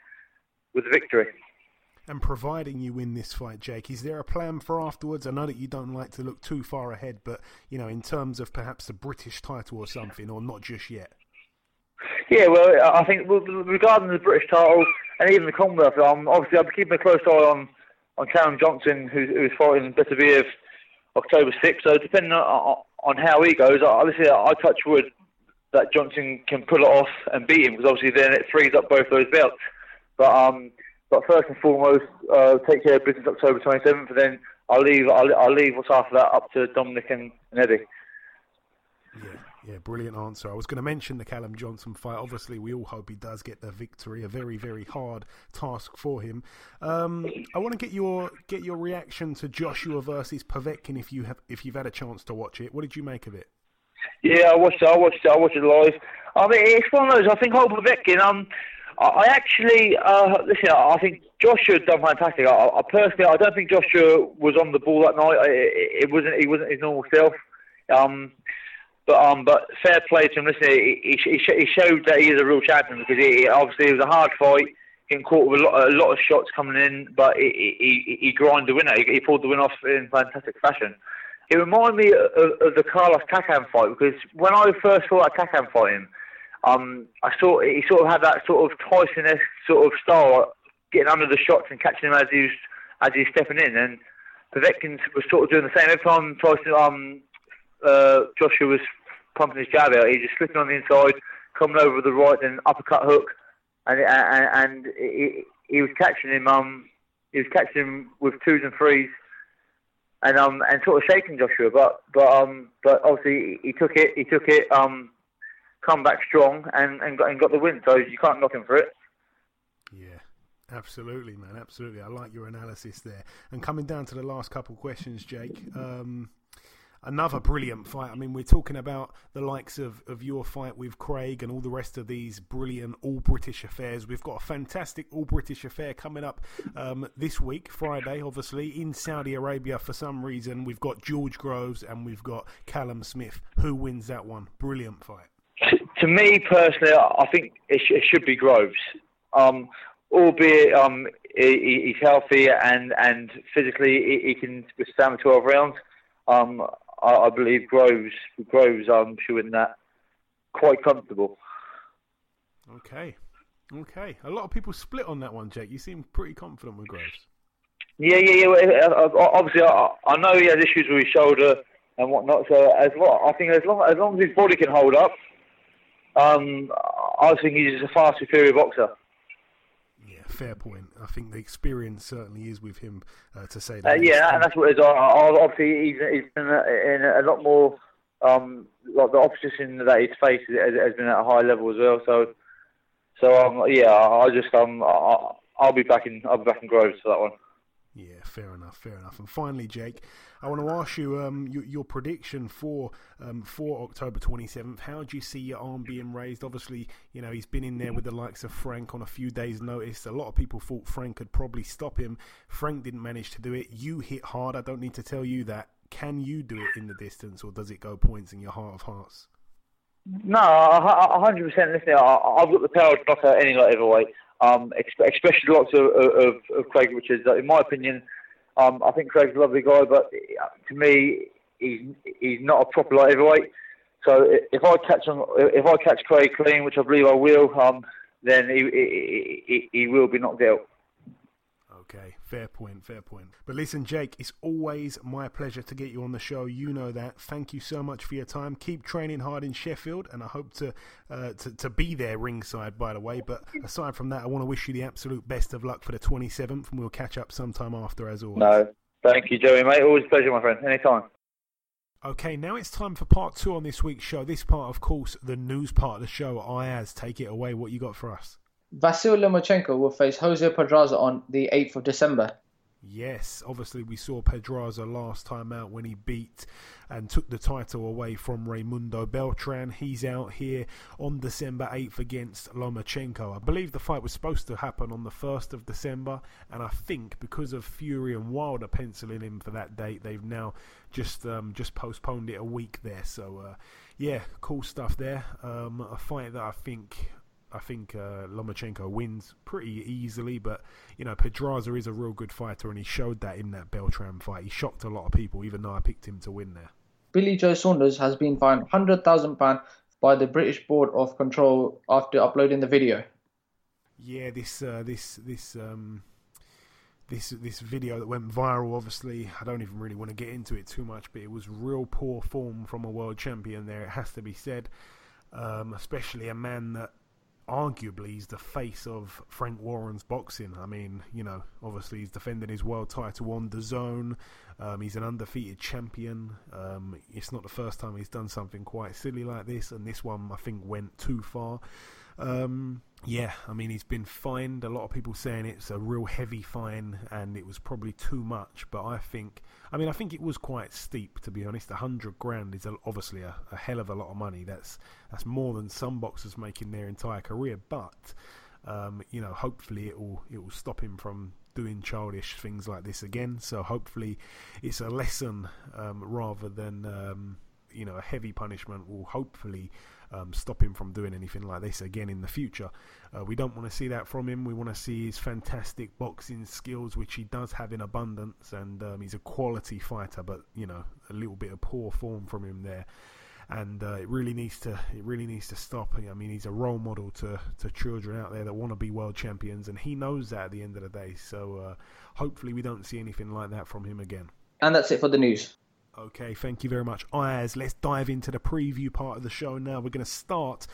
S4: with the victory.
S1: And providing you win this fight, Jake, is there a plan for afterwards? I know that you don't like to look too far ahead, but you know, in terms of perhaps the British title or something, or not just yet.
S4: Yeah, well, I think regarding the British title and even the Commonwealth, obviously I'm keeping a close eye on on Callum Johnson, who's, who's fighting Beterbiev October 6th. So depending on, on how he goes, obviously I touch wood that Johnson can pull it off and beat him because obviously then it frees up both those belts. But um, but first and foremost, uh, take care of business October 27th, and then I'll leave I'll, I'll leave what's after that up to Dominic and, and Eddie.
S1: Yeah, yeah, brilliant answer. I was going to mention the Callum Johnson fight. Obviously, we all hope he does get the victory. A very, very hard task for him. Um, I want to get your get your reaction to Joshua versus Povetkin if you have if you've had a chance to watch it. What did you make of it?
S4: Yeah, I watched it. I watched it. I watched it live. I mean, it's one of those. I think Hope Povetkin. Um, I actually uh, listen. I think Joshua done fantastic. I, I personally, I don't think Joshua was on the ball that night. It, it wasn't. He wasn't his normal self. Um, but um, but fair play to him. Listen, he, he, he showed that he is a real champion because he, obviously it was a hard fight. Getting caught with a lot, a lot of shots coming in, but he, he, he grinded the winner. He, he pulled the win off in fantastic fashion. It reminded me of, of the Carlos Takam fight because when I first saw that Takam fight him, um, I saw he sort of had that sort of Tyson-esque sort of style, getting under the shots and catching him as he was as he was stepping in. And Povetkin was sort of doing the same every time Tyson, um, uh, Joshua was pumping his jab out. He was just slipping on the inside, coming over with the right, then uppercut hook, and and, and he, he was catching him. Um, he was catching him with twos and threes and um and sort of shaking Joshua, but but um but obviously he, he took it he took it um come back strong and and got and got the win. So you can't knock him for it.
S1: Yeah, absolutely, man. Absolutely. I like your analysis there. And coming down to the last couple questions, Jake. Um, another brilliant fight. I mean, we're talking about the likes of, of your fight with Craig and all the rest of these brilliant all British affairs. We've got a fantastic all British affair coming up um, this week, Friday, obviously, in Saudi Arabia for some reason. We've got George Groves and we've got Callum Smith. Who wins that one? Brilliant fight.
S4: To, me personally, I think it, sh- it should be Groves. Um, albeit um, he, he's healthy and, and physically he, he can withstand the 12 rounds. Um, I, I believe Groves Groves um, should win that quite comfortable.
S1: Okay. Okay. A lot of people split on that one, Jake. You seem pretty confident with Groves.
S4: Yeah, yeah, yeah. Obviously, I, I know he has issues with his shoulder and whatnot. So as well, I think as long as long as his body can hold up, um, I think he's a far superior boxer.
S1: Yeah, fair point. I think the experience certainly is with him uh, to say
S4: Uh,
S1: that.
S4: yeah, and that's what it is. I, I, obviously, he's, he's been in a, in a lot more. Um, like the opposition that he's faced has, has been at a high level as well. So, so um, yeah, I I just um, I, I'll be back in. I'll be back in Groves for that one.
S1: Yeah, fair enough, fair enough. And finally, Jake, I want to ask you um, your, your prediction for um, for October twenty seventh. How do you see your arm being raised? Obviously, you know he's been in there with the likes of Frank on a few days' notice. A lot of people thought Frank could probably stop him. Frank didn't manage to do it. You hit hard. I don't need to tell you that. Can you do it in the distance, or does it go points in your heart of hearts?
S4: No, a hundred percent. Listen, I, I've got the power to knock out any light heavyweight. Um, especially lots of, of, of Craig Richards. In my opinion, um, I think Craig's a lovely guy, but to me, he's he's not a proper light heavyweight. So if I catch on, if I catch Craig clean, which I believe I will, um, then he, he, he, he will be knocked out.
S1: Okay, fair point, fair point. But listen, Jake, it's always my pleasure to get you on the show. You know that. Thank you so much for your time. Keep training hard in Sheffield, and I hope to uh, to, to be there ringside, by the way. But aside from that, I want to wish you the absolute best of luck for the 27th, and we'll catch up sometime after, as always.
S4: No, thank you, Joey, mate. Always a pleasure, my friend. Anytime.
S1: Okay, now it's time for part two on this week's show. This part, of course, the news part of the show. Ayaz, take it away. What you got for us?
S2: Vasil Lomachenko will face Jose Pedraza on the 8th of December.
S1: Yes, obviously we saw Pedraza last time out when he beat and took the title away from Raymundo Beltran. He's out here on December 8th against Lomachenko. I believe the fight was supposed to happen on the 1st of December, and I think because of Fury and Wilder penciling in for that date, they've now just um, just postponed it a week there. So, uh, yeah, cool stuff there. Um, a fight that I think I think uh, Lomachenko wins pretty easily, but you know Pedraza is a real good fighter, and he showed that in that Beltran fight. He shocked a lot of people, even though I picked him to win there.
S2: Billy Joe Saunders has been fined hundred thousand pound by the British Board of Control after uploading the video.
S1: Yeah, this uh, this this um, this this video that went viral. Obviously, I don't even really want to get into it too much, but it was real poor form from a world champion. There, it has to be said, um, especially a man that arguably he's the face of Frank Warren's boxing. I mean, you know, obviously he's defending his world title on DAZN. Um, he's an undefeated champion. Um, it's not the first time he's done something quite silly like this, and this one I think went too far. Um, yeah, I mean, he's been fined. A lot of people saying it's a real heavy fine and it was probably too much. But I think, I mean, I think it was quite steep to be honest. A hundred grand is obviously a, a, hell of a lot of money. That's that's more than some boxers make in their entire career. But um, you know, hopefully it will it will stop him from doing childish things like this again. So hopefully it's a lesson um, rather than um, you know a heavy punishment. Will hopefully um, stop him from doing anything like this again in the future. Uh, we don't want to see that from him. We want to see his fantastic boxing skills, which he does have in abundance, and um, he's a quality fighter. But you know, a little bit of poor form from him there and uh, it really needs to it really needs to stop. I mean, he's a role model to to children out there that want to be world champions, and he knows that at the end of the day. So uh, hopefully, we don't see anything like that from him again.
S2: And that's it for the news.
S1: Okay, thank you very much, Ayaz. Let's dive into the preview part of the show now. We're going to start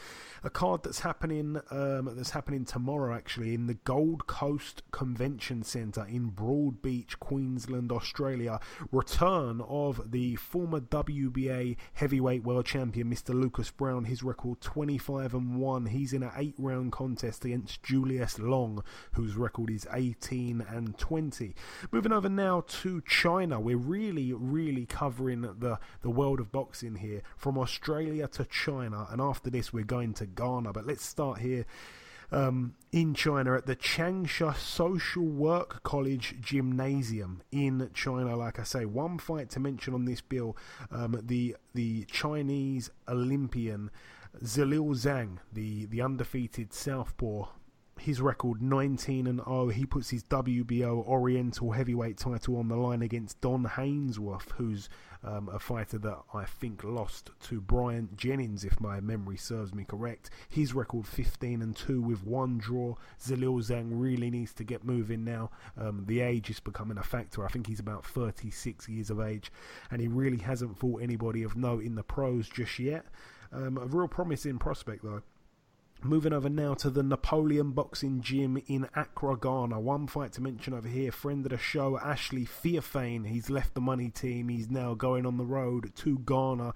S1: a card that's happening um, that's happening tomorrow, actually, in the Gold Coast Convention Centre in Broadbeach, Queensland, Australia. Return of the former WBA heavyweight world champion, Mr. Lucas Browne. His record 25 and one. He's in an eight-round contest against Julius Long, whose record is 18 and 20. Moving over now to China, we're really, really covering the, the world of boxing here from Australia to China. And after this, we're going to Ghana. But let's start here. Um, in China at the Changsha Social Work College Gymnasium in China. Like I say, one fight to mention on this bill: um, the the Chinese Olympian Zhilei Zhang, the the undefeated southpaw his record 19 and 0. He puts his WBO Oriental heavyweight title on the line against Don Haynesworth, who's um, a fighter that I think lost to Bryant Jennings, if my memory serves me correct. His record 15 and 2 with one draw. Zhilei Zhang really needs to get moving now. Um, the age is becoming a factor. I think he's about 36 years of age, and he really hasn't fought anybody of note in the pros just yet. Um, a real promising prospect, though. Moving over now to the Napoleon Boxing Gym in Accra, Ghana. One fight to mention over here. Friend of the show, Ashley Theophane. He's left the money team. He's now going on the road to Ghana.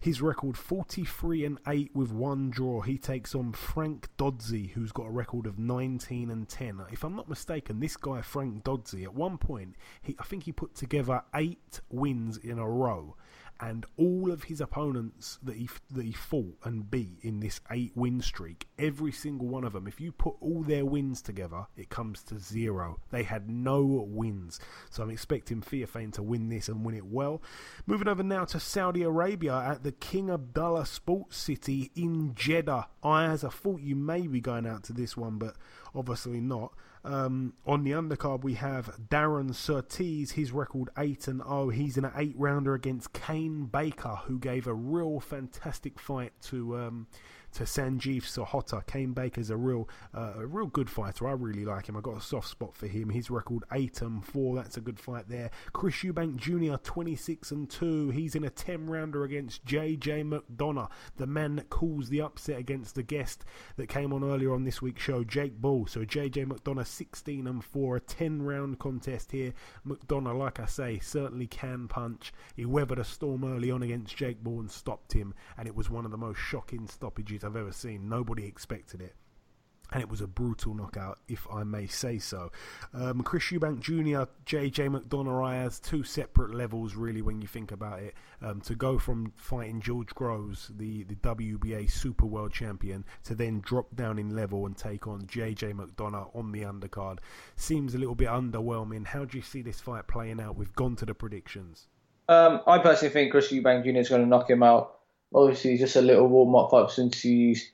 S1: His record 43 and 8 with one draw. He takes on Frank Dodsey, who's got a record of 19 and 10. If I'm not mistaken, this guy, Frank Dodsey, at one point, he, I think he put together eight wins in a row and all of his opponents that he that he fought and beat in this eight win streak, every single one of them, if you put all their wins together, it comes to zero. They had no wins, so I'm expecting Theophane to win this and win it well. Moving over now to Saudi Arabia at the King Abdullah Sports City in Jeddah. I, as I thought, you may be going out to this one, but obviously not. Um, on the undercard, we have Darren Surtees, his record 8 and 0. He's in an 8 rounder against Kane Baker, who gave a real fantastic fight to. Um, to Sanjeev Sohota. Kane Baker's a real, uh, a real good fighter. I really like him. I got a soft spot for him. His record eight and four. That's a good fight there. Chris Eubank Jr. twenty six and two. He's in a ten rounder against JJ McDonagh, the man that calls the upset against the guest that came on earlier on this week's show, Jake Ball. So JJ McDonagh sixteen and four. A ten round contest here. McDonagh, like I say, certainly can punch. He weathered a storm early on against Jake Ball and stopped him, and it was one of the most shocking stoppages I've ever seen. Nobody expected it. And it was a brutal knockout, if I may say so. Um, Chris Eubank Jr., JJ McDonagh two separate levels, really, when you think about it. Um, to go from fighting George Groves, the, the WBA Super World Champion, to then drop down in level and take on JJ McDonagh on the undercard seems a little bit underwhelming. How do you see this fight playing out? We've gone to the predictions.
S2: Um, I personally think Chris Eubank Jr. is going to knock him out obviously just a little warm up fight since he's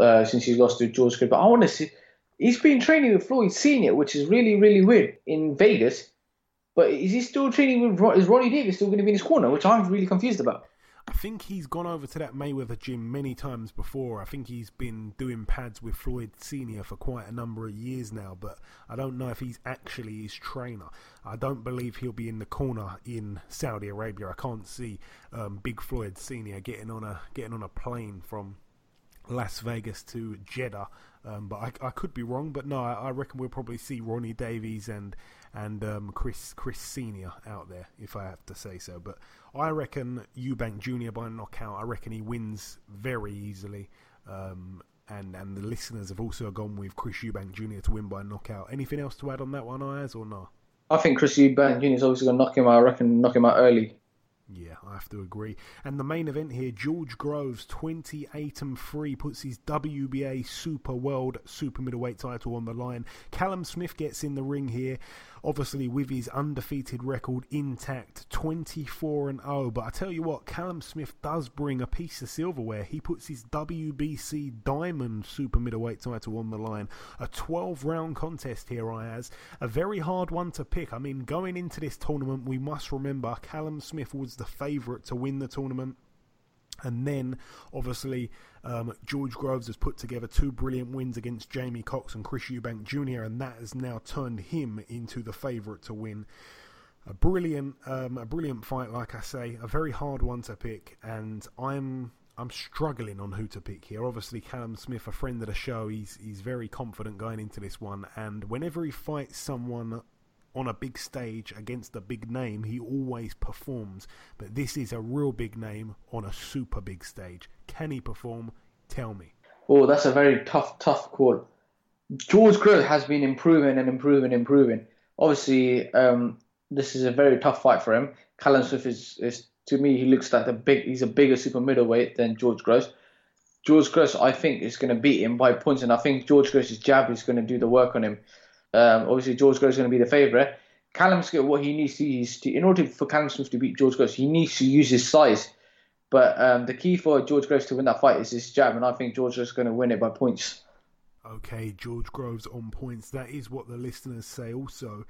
S2: uh, since he's lost to George. But I want to see. He's been training with Floyd Senior, which is really really weird in Vegas. But is he still training with? Is Ronnie Davies still going to be in his corner? Which I'm really confused about.
S1: I think he's gone over to that Mayweather gym many times before. I think he's been doing pads with Floyd Senior for quite a number of years now, but I don't know if he's actually his trainer. I don't believe he'll be in the corner in Saudi Arabia. I can't see um, Big Floyd Senior getting on a getting on a plane from Las Vegas to Jeddah. Um, but I, I, could be wrong. But no, I, I, reckon we'll probably see Ronnie Davies and and um, Chris Chris Senior out there, if I have to say so. But I reckon Eubank Jr. by knockout. I reckon he wins very easily. Um, and and the listeners have also gone with Chris Eubank Jr. to win by knockout. Anything else to add on that one, Ayaz, or not?
S2: I think Chris Eubank Jr. is obviously going to knock him out. I reckon knock him out early.
S1: Yeah, I have to agree. And the main event here, George Groves, 28 and 3, puts his WBA Super World Super Middleweight title on the line. Callum Smith gets in the ring here obviously with his undefeated record intact, 24 and 0. But I tell you what, Callum Smith does bring a piece of silverware. He puts his WBC Diamond Super Middleweight title on the line. A 12 round contest here, I has a very hard one to pick. I mean, going into this tournament, we must remember Callum Smith was the favourite to win the tournament. And then, obviously, um, George Groves has put together two brilliant wins against Jamie Cox and Chris Eubank Jr., and that has now turned him into the favourite to win. A brilliant, um, a brilliant fight, like I say, a very hard one to pick, and I'm I'm struggling on who to pick here. Obviously, Callum Smith, a friend of the show, he's he's very confident going into this one, and whenever he fights someone on a big stage against a big name, he always performs. But this is a real big name on a super big stage. Can he perform? Tell me.
S2: Oh, that's a very tough, tough call. George Groves has been improving and improving, and improving. Obviously, um, this is a very tough fight for him. Callum Smith is, is, to me, he looks like a big. He's a bigger super middleweight than George Groves. George Groves, I think, is going to beat him by points, and I think George Groves' jab is going to do the work on him. Um, obviously, George Groves is going to be the favourite. Callum Smith, what he needs to use to, in order for Callum Smith to beat George Groves, he needs to use his size. But um, the key for George Groves to win that fight is his jab, and I think George is going to win it by points.
S1: Okay, George Groves on points. That is what the listeners say. Also,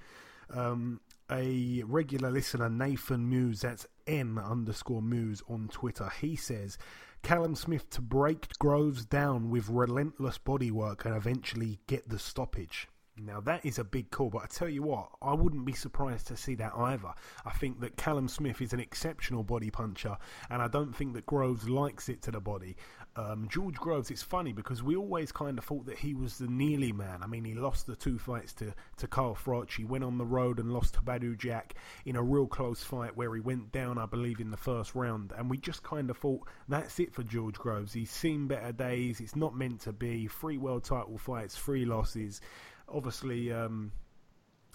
S1: um, a regular listener, Nathan Muse, that's N underscore Muse on Twitter. He says Callum Smith to break Groves down with relentless bodywork and eventually get the stoppage. Now that is a big call, but I tell you what, I wouldn't be surprised to see that either. I think that Callum Smith is an exceptional body puncher, and I don't think that Groves likes it to the body. Um, George Groves, it's funny because we always kind of thought that he was the nearly man. I mean, he lost the two fights to, to Carl Froch. He went on the road and lost to Badou Jack in a real close fight where he went down, I believe, in the first round. And we just kind of thought that's it for George Groves. He's seen better days. It's not meant to be. Three world title fights, three losses obviously um,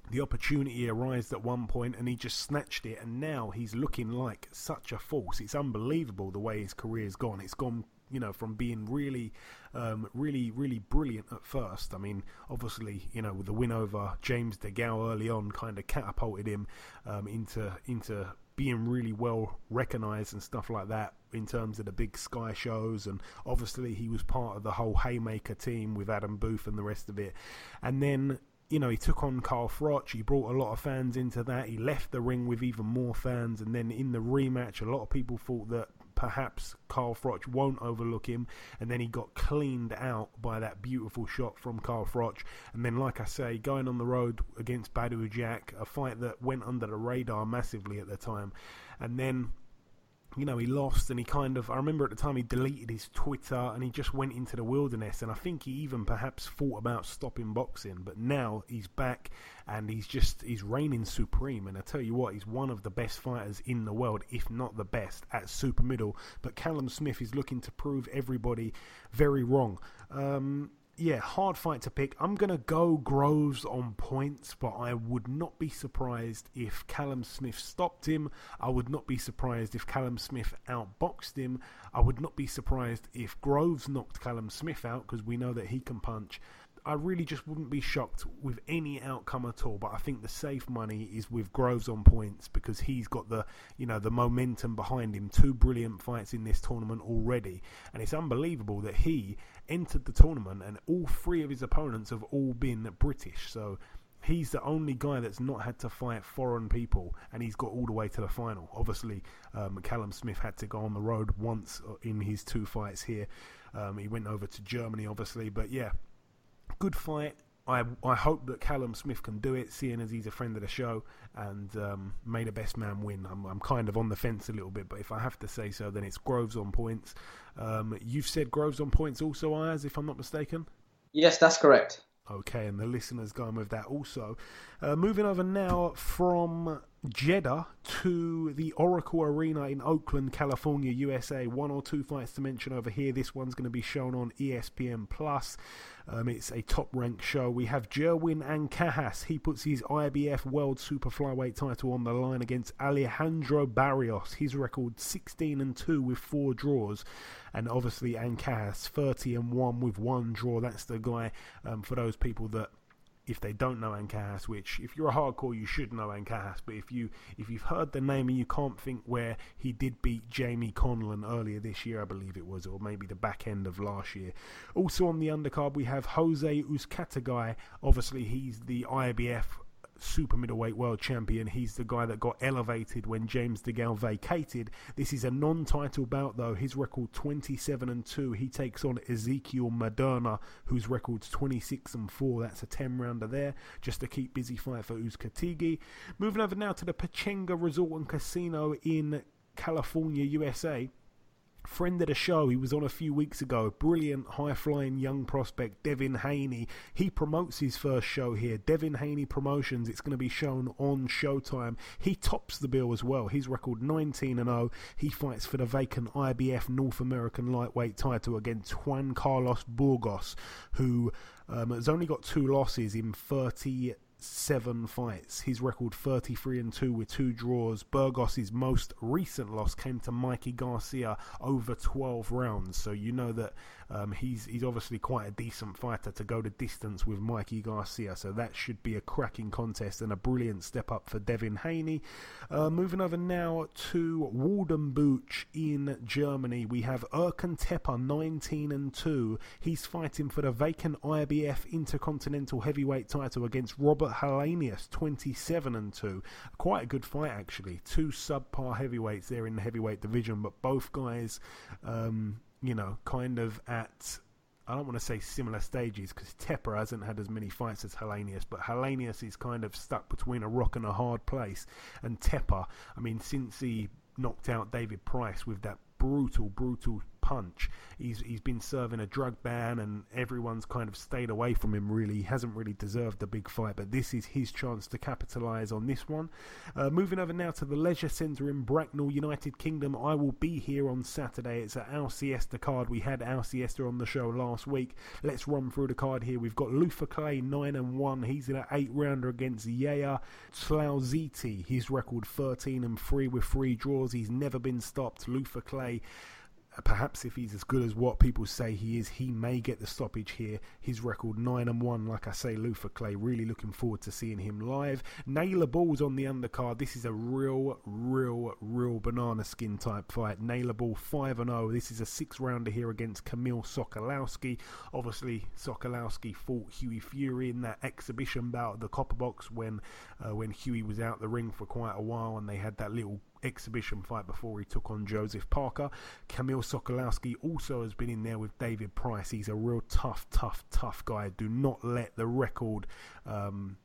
S1: the opportunity arose at one point and he just snatched it and now he's looking like such a force. It's unbelievable the way his career's gone. It's gone you know from being really um, really really brilliant at first. I mean obviously you know with the win over james DeGale early on kind of catapulted him um, into into being really well recognized and stuff like that in terms of the big sky shows and obviously he was part of the whole haymaker team with adam booth and the rest of it and then you know, he took on Carl Froch. He brought a lot of fans into that. He left the ring with even more fans. And then in the rematch, a lot of people thought that perhaps Carl Froch won't overlook him. And then he got cleaned out by that beautiful shot from Carl Froch. And then, like I say, going on the road against Badou Jack, a fight that went under the radar massively at the time. And then you know, he lost and he kind of, I remember at the time he deleted his Twitter and he just went into the wilderness. And I think he even perhaps thought about stopping boxing. But now he's back and he's just, he's reigning supreme. And I tell you what, he's one of the best fighters in the world, if not the best, at super middle. But Callum Smith is looking to prove everybody very wrong. Um, yeah, hard fight to pick. I'm going to go Groves on points, but I would not be surprised if Callum Smith stopped him. I would not be surprised if Callum Smith outboxed him. I would not be surprised if Groves knocked Callum Smith out because we know that he can punch. I really just wouldn't be shocked with any outcome at all. But I think the safe money is with Groves on points because he's got the you know the momentum behind him. Two brilliant fights in this tournament already, and it's unbelievable that he entered the tournament and all three of his opponents have all been British. So he's the only guy that's not had to fight foreign people, and he's got all the way to the final. Obviously, um, Callum Smith had to go on the road once in his two fights here. Um, he went over to Germany, obviously, but yeah, good fight. I I hope that Callum Smith can do it, seeing as he's a friend of the show and um, made a best man win. I'm I'm kind of on the fence a little bit, but if I have to say so, then it's Groves on points. Um, you've said Groves on points also, Ayaz, if I'm not mistaken.
S2: Yes, that's correct.
S1: Okay, and the listeners going with that also. Uh, moving over now from Jeddah to the Oracle Arena in Oakland, California, USA. One or two fights to mention over here. This one's going to be shown on ESPN Plus. Um, it's a top ranked show. We have Jerwin Ancajas. He puts his IBF World Super Flyweight title on the line against Alejandro Barrios. His record 16 and 2 with four draws. And obviously, Ancajas 30 and 1 with one draw. That's the guy um, for those people that if they don't know Ancajas, which if you're a hardcore you should know Ancajas, but if you if you've heard the name and you can't think where he did beat Jamie Conlan earlier this year, I believe it was, or maybe the back end of last year. Also on the undercard we have Jose Uzcategui. Obviously he's the IBF super middleweight world champion. He's the guy that got elevated when James DeGale vacated. This is a non-title bout though. His record 27 and 2. He takes on Ezequiel Maderna, whose record's 26 and 4. That's a 10 rounder there. Just to keep busy fight for Uzcategui. Moving over now to the Pechanga Resort and Casino in California, USA friend of the show. He was on a few weeks ago. Brilliant, high flying young prospect, Devin Haney. He promotes his first show here. Devin Haney Promotions. It's going to be shown on Showtime. He tops the bill as well. His record 19 and 0. He fights for the vacant IBF North American lightweight title against Juan Carlos Burgos, who um, has only got two losses in 30 seven fights. His record 33 and 2 with two draws. Burgos's most recent loss came to Mikey Garcia over 12 rounds. So you know that um, he's he's obviously quite a decent fighter to go the distance with Mikey Garcia. So that should be a cracking contest and a brilliant step up for Devin Haney. Uh, moving over now to Waldenbuch in Germany, we have Erkan Teper 19 and 2. He's fighting for the vacant IBF Intercontinental Heavyweight title against Robert Helenius, 27 and 2. Quite a good fight, actually. Two subpar heavyweights there in the heavyweight division, but both guys, um, you know, kind of at. I don't want to say similar stages because Teper hasn't had as many fights as Helenius, but Helenius is kind of stuck between a rock and a hard place. And Teper, I mean, since he knocked out David Price with that brutal, brutal punch. He's he's been serving a drug ban, and everyone's kind of stayed away from him. Really, he hasn't really deserved the big fight, but this is his chance to capitalise on this one. Uh, moving over now to the Leisure Centre in Bracknell, United Kingdom. I will be here on Saturday. It's Al Siesta card. We had Al Siesta on the show last week. Let's run through the card here. We've got Lufa Clay nine and one. He's in an eight rounder against Yaya Slauziti. His record thirteen and three with three draws. He's never been stopped. Lufa Clay perhaps if he's as good as what people say he is, he may get the stoppage here. His record nine and one, like I say, Lufa Clay. Really looking forward to seeing him live. Naylor Ball's on the undercard. This is a real, real, real banana skin type fight. Naylor Ball five and zero. This is a six rounder here against Kamil Sokolowski. Obviously, Sokolowski fought Hughie Fury in that exhibition bout at the Copper Box when uh, when Hughie was out the ring for quite a while, and they had that little exhibition fight before he took on Joseph Parker. Kamil Sokolowski also has been in there with David Price. He's a real tough, tough, tough guy. Do not let the record um,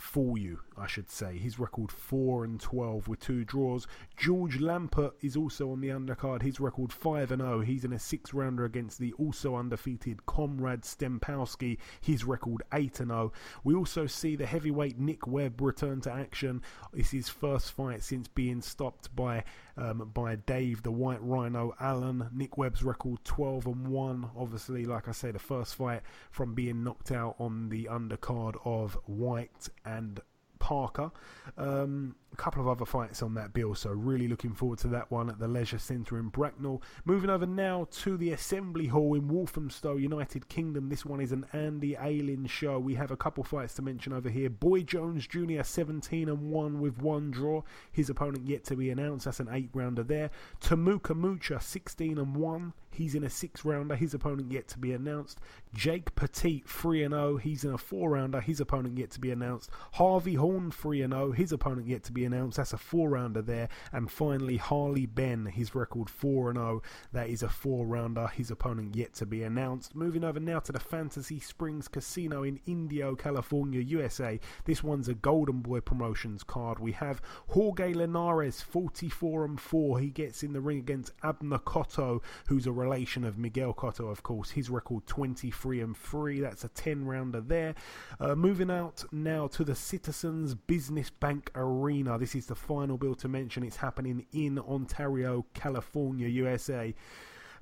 S1: fool you, I should say. His record 4 and 12 with two draws. George Lampert is also on the undercard. His record 5 and 0. He's in a six rounder against the also undefeated Konrad Stempowski. His record 8 and 0. We also see the heavyweight Nick Webb return to action. It's his first fight since being stopped by um, by Dave the Whyte Rhino Allen. Nick Webb's record 12 and 1. Obviously, like I say, the first fight from being knocked out on the undercard of White and Parker. Um, a couple of other fights on that bill, so really looking forward to that one at the Leisure Centre in Bracknell. Moving over now to the Assembly Hall in Walthamstow, United Kingdom. This one is an Andy Ayling show. We have a couple fights to mention over here. Boy Jones Jr. 17 and 1 with one draw. His opponent yet to be announced. That's an eight rounder there. Tamuka Mucha 16 and 1. He's in a six rounder. His opponent yet to be announced. Jake Petit 3 and 0. He's in a four rounder. His opponent yet to be announced. Harvey Horn 3 and 0. His opponent yet to be announced. That's a four rounder there. And finally, Harley Benn, his record 4 and 0. That is a four rounder. His opponent yet to be announced. Moving over now to the Fantasy Springs Casino in Indio, California, USA. This one's a Golden Boy Promotions card. We have Jorge Linares 44 and 4. He gets in the ring against Abner Cotto, who's a relation of Miguel Cotto, of course. His record 23 and 3. That's a 10 rounder there. Uh, moving out now to the Citizens Business Bank Arena. This is the final bill to mention. It's happening in Ontario, California, USA.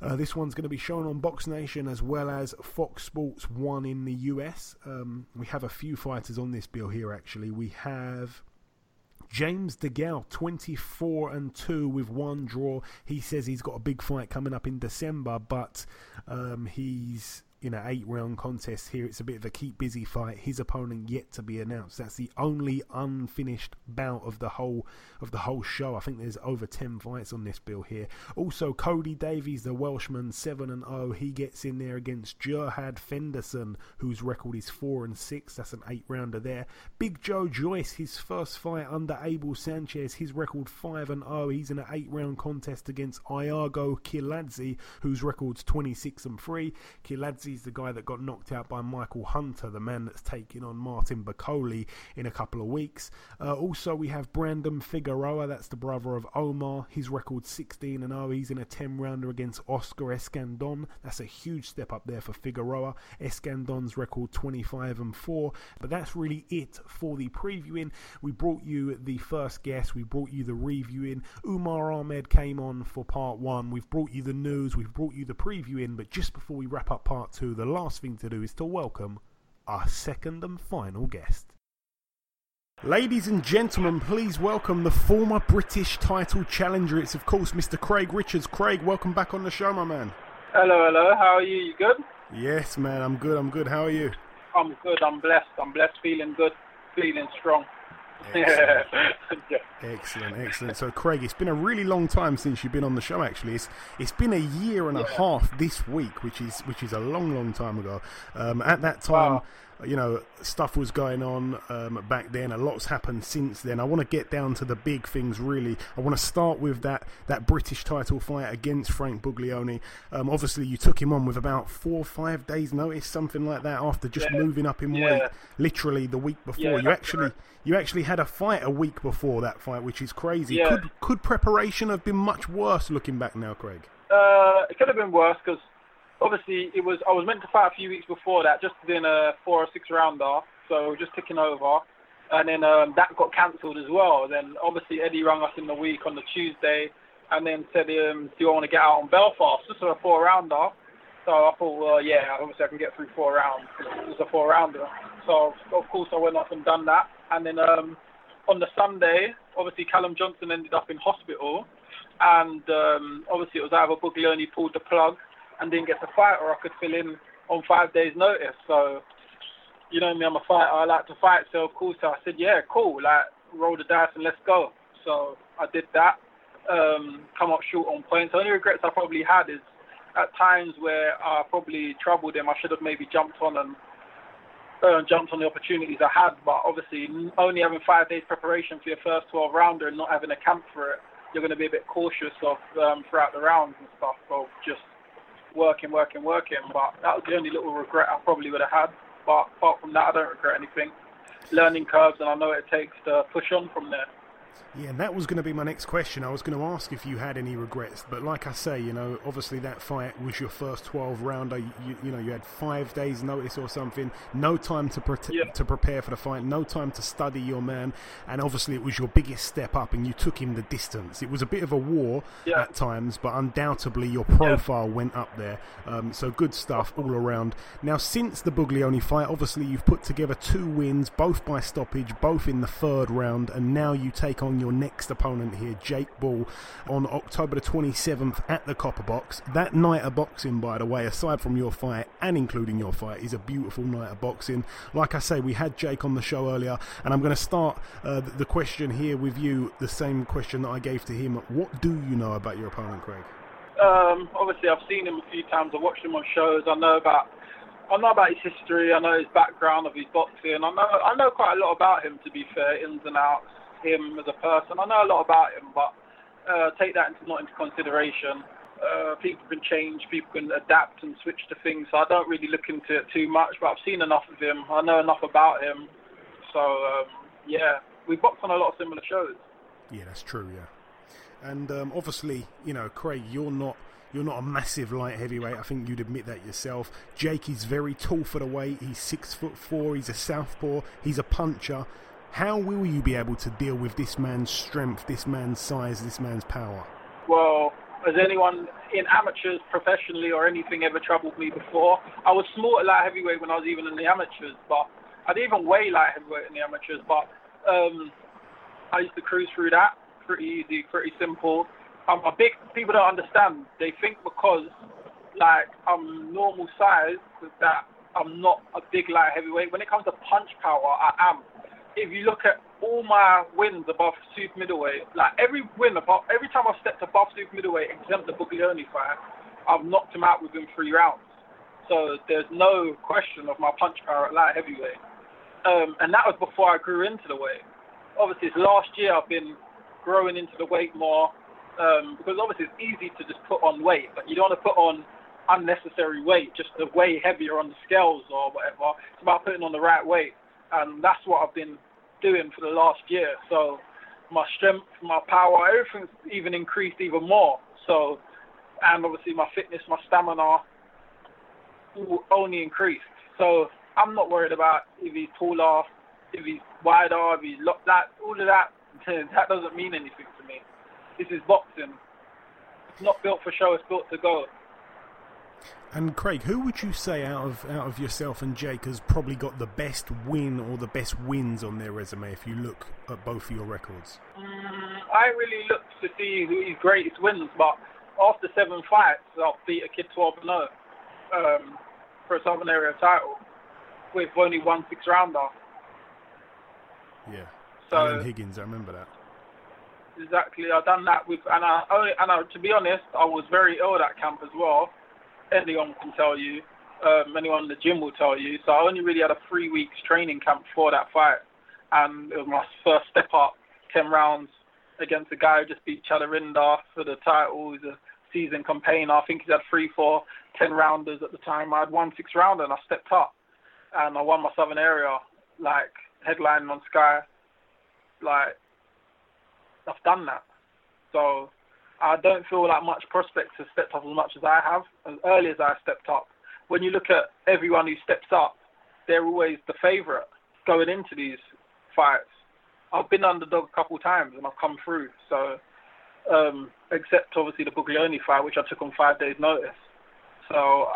S1: Uh, this one's going to be shown on Box Nation as well as Fox Sports 1 in the US. Um, we have a few fighters on this bill here, actually. We have James DeGale, 24 and 2 with one draw. He says he's got a big fight coming up in December, but um, he's in an eight round contest here. It's a bit of a keep busy fight. His opponent yet to be announced. That's the only unfinished bout of the whole of the whole show. I think there's over ten fights on this bill here. Also, Cody Davies, the Welshman, seven and zero. He gets in there against Gerhard Fenderson, whose record is four and six. That's an eight rounder there. Big Joe Joyce, his first fight under Abel Sanchez. His record five and zero. He's in an eight round contest against Iago Kiladze, whose record's twenty six and three. Kiladze He's the guy that got knocked out by Michael Hunter, the man that's taking on Martin Bakole in a couple of weeks. Uh, also, we have Brandon Figueroa, that's the brother of Omar. His record 16 and 0. He's in a 10 rounder against Oscar Escandon. That's a huge step up there for Figueroa. Escandon's record 25 and 4. But that's really it for the previewing. We brought you the first guest, we brought you the reviewing. Umar Ahmed came on for part one. We've brought you the news, we've brought you the previewing. But just before we wrap up part two, the last thing to do is to welcome our second and final guest. Ladies and gentlemen, please welcome the former British title challenger. It's, of course, Mr. Craig Richards. Craig, welcome back on the show, my man.
S5: Hello, hello. How are you? You good?
S1: Yes, man, I'm good. I'm good. How are you?
S5: I'm good. I'm blessed. I'm blessed. Feeling good. Feeling strong.
S1: Excellent. (laughs) excellent, excellent. So, Craig, it's been a really long time since you've been on the show. Actually, it's it's been a year and yeah. a half this week, which is which is a long, long time ago. Um, at that time. Wow you know, stuff was going on um, back then. A lot's happened since then. I want to get down to the big things, really. I want to start with that, that British title fight against Frank Buglioni. Um, obviously, you took him on with about four or five days' notice, something like that, after just yeah. moving up in yeah. weight literally the week before. Yeah, you actually you actually had a fight a week before that fight, which is crazy. Could could preparation have been much worse looking back now, Craig?
S5: Uh, it could have been worse because obviously it was. I was meant to fight a few weeks before that, just in a four or six rounder, so just ticking over, and then um, that got cancelled as well. Then obviously Eddie rang us in the week on the Tuesday, and then said, um, "Do you want to get out on Belfast?" Just a four rounder. So I thought, well, yeah, obviously I can get through four rounds. It was a four rounder. So of course I went off and done that, and then um, on the Sunday, obviously Callum Johnson ended up in hospital, and um, obviously it was either Buglioni pulled the plug and didn't get to fight, or I could fill in on five days' notice. So, you know me, I'm a fighter. I like to fight, so of course I said, yeah, cool, like roll the dice and let's go. So I did that. Um, come up short on points. The only regrets I probably had is at times where I probably troubled him. I should have maybe jumped on and uh, jumped on the opportunities I had, but obviously only having five days preparation for your first 12 rounder and not having a camp for it, you're going to be a bit cautious of um, throughout the rounds and stuff. So just working, working, working. But that was the only little regret I probably would have had. But apart from that, I don't regret anything. Learning curves, and I know it takes to push on from there.
S1: Yeah, and that was going to be my next question. I was going to ask if you had any regrets, but like I say, you know, obviously that fight was your first 12 rounder. You, you know, you had five days' notice or something, no time to pre-
S5: yeah.
S1: to prepare for the fight, no time to study your man, and obviously it was your biggest step up, and you took him the distance. It was a bit of a war
S5: yeah.
S1: at times, but undoubtedly your profile yeah. went up there. Um, so good stuff all around. Now, since the Buglioni fight, obviously you've put together two wins, both by stoppage, both in the third round, and now you take on your next opponent here, Jake Ball, on October the 27th at the Copper Box. That night of boxing, by the way, aside from your fight and including your fight, is a beautiful night of boxing. Like I say, we had Jake on the show earlier, and I'm going to start uh, the question here with you, the same question that I gave to him. What do you know about your opponent, Craig?
S5: Um, obviously, I've seen him a few times. I've watched him on shows. I know about I know about his history. I know his background of his boxing. I know I know quite a lot about him. To be fair, ins and outs him as a person. I know a lot about him, but uh, take that into, not into consideration. Uh, people can change, people can adapt and switch to things, so I don't really look into it too much. But I've seen enough of him. I know enough about him. So um, yeah, we boxed on a lot of similar shows.
S1: Yeah, that's true. Yeah, and um, obviously, you know, Craig, you're not you're not a massive light heavyweight. I think you'd admit that yourself. Jake is very tall for the weight. He's six foot four. He's a southpaw. He's a puncher. How will you be able to deal with this man's strength, this man's size, this man's power?
S5: Well, has anyone in amateurs, professionally, or anything ever troubled me before? I was small at light heavyweight when I was even in the amateurs, but I didn't even weigh light heavyweight in the amateurs. But um, I used to cruise through that pretty easy, pretty simple. I'm a big. People don't understand. They think because like I'm normal size that I'm not a big light heavyweight. When it comes to punch power, I am if you look at all my wins above super middleweight, like every win above, every time I've stepped above super middleweight, except the Buglioni fight, I've knocked him out within three rounds. So there's no question of my punch power at light heavyweight. Um, and that was before I grew into the weight. Obviously, this last year I've been growing into the weight more um, because obviously it's easy to just put on weight, but you don't want to put on unnecessary weight just to weigh heavier on the scales or whatever. It's about putting on the right weight and that's what I've been doing for the last year. So my strength, my power, everything's even increased even more. So, and obviously my fitness, my stamina only increased. So I'm not worried about if he's taller, if he's wider, if he's locked. That all of that (laughs) that doesn't mean anything to me. This is boxing. It's not built for show. It's built to go.
S1: And Craig, who would you say out of out of yourself and Jake has probably got the best win or the best wins on their resume if you look at both of your records?
S5: Mm, I really look to see who his greatest wins, but after seven fights, I'll beat a kid 12 0 um, for a Southern Area title with only one six rounder.
S1: Yeah.
S5: So
S1: Alan Higgins, I remember that.
S5: Exactly, I've done that with, and I only, and I, to be honest, I was very ill that camp as well anyone can tell you, um, anyone in the gym will tell you. So I only really had a three weeks training camp for that fight, and it was my first step up, ten rounds against a guy who just beat Chalarinda for the title. He's a seasoned campaigner. I think he's had three, four, ten rounders at the time. I had one six rounder and I stepped up, and I won my Southern Area like headlining on Sky. Like I've done that, so I don't feel like much prospects have stepped up as much as I have, as early as I stepped up. When you look at everyone who steps up, they're always the favourite going into these fights. I've been underdog a couple times and I've come through. So, um, except obviously the Buglioni fight, which I took on five days' notice. So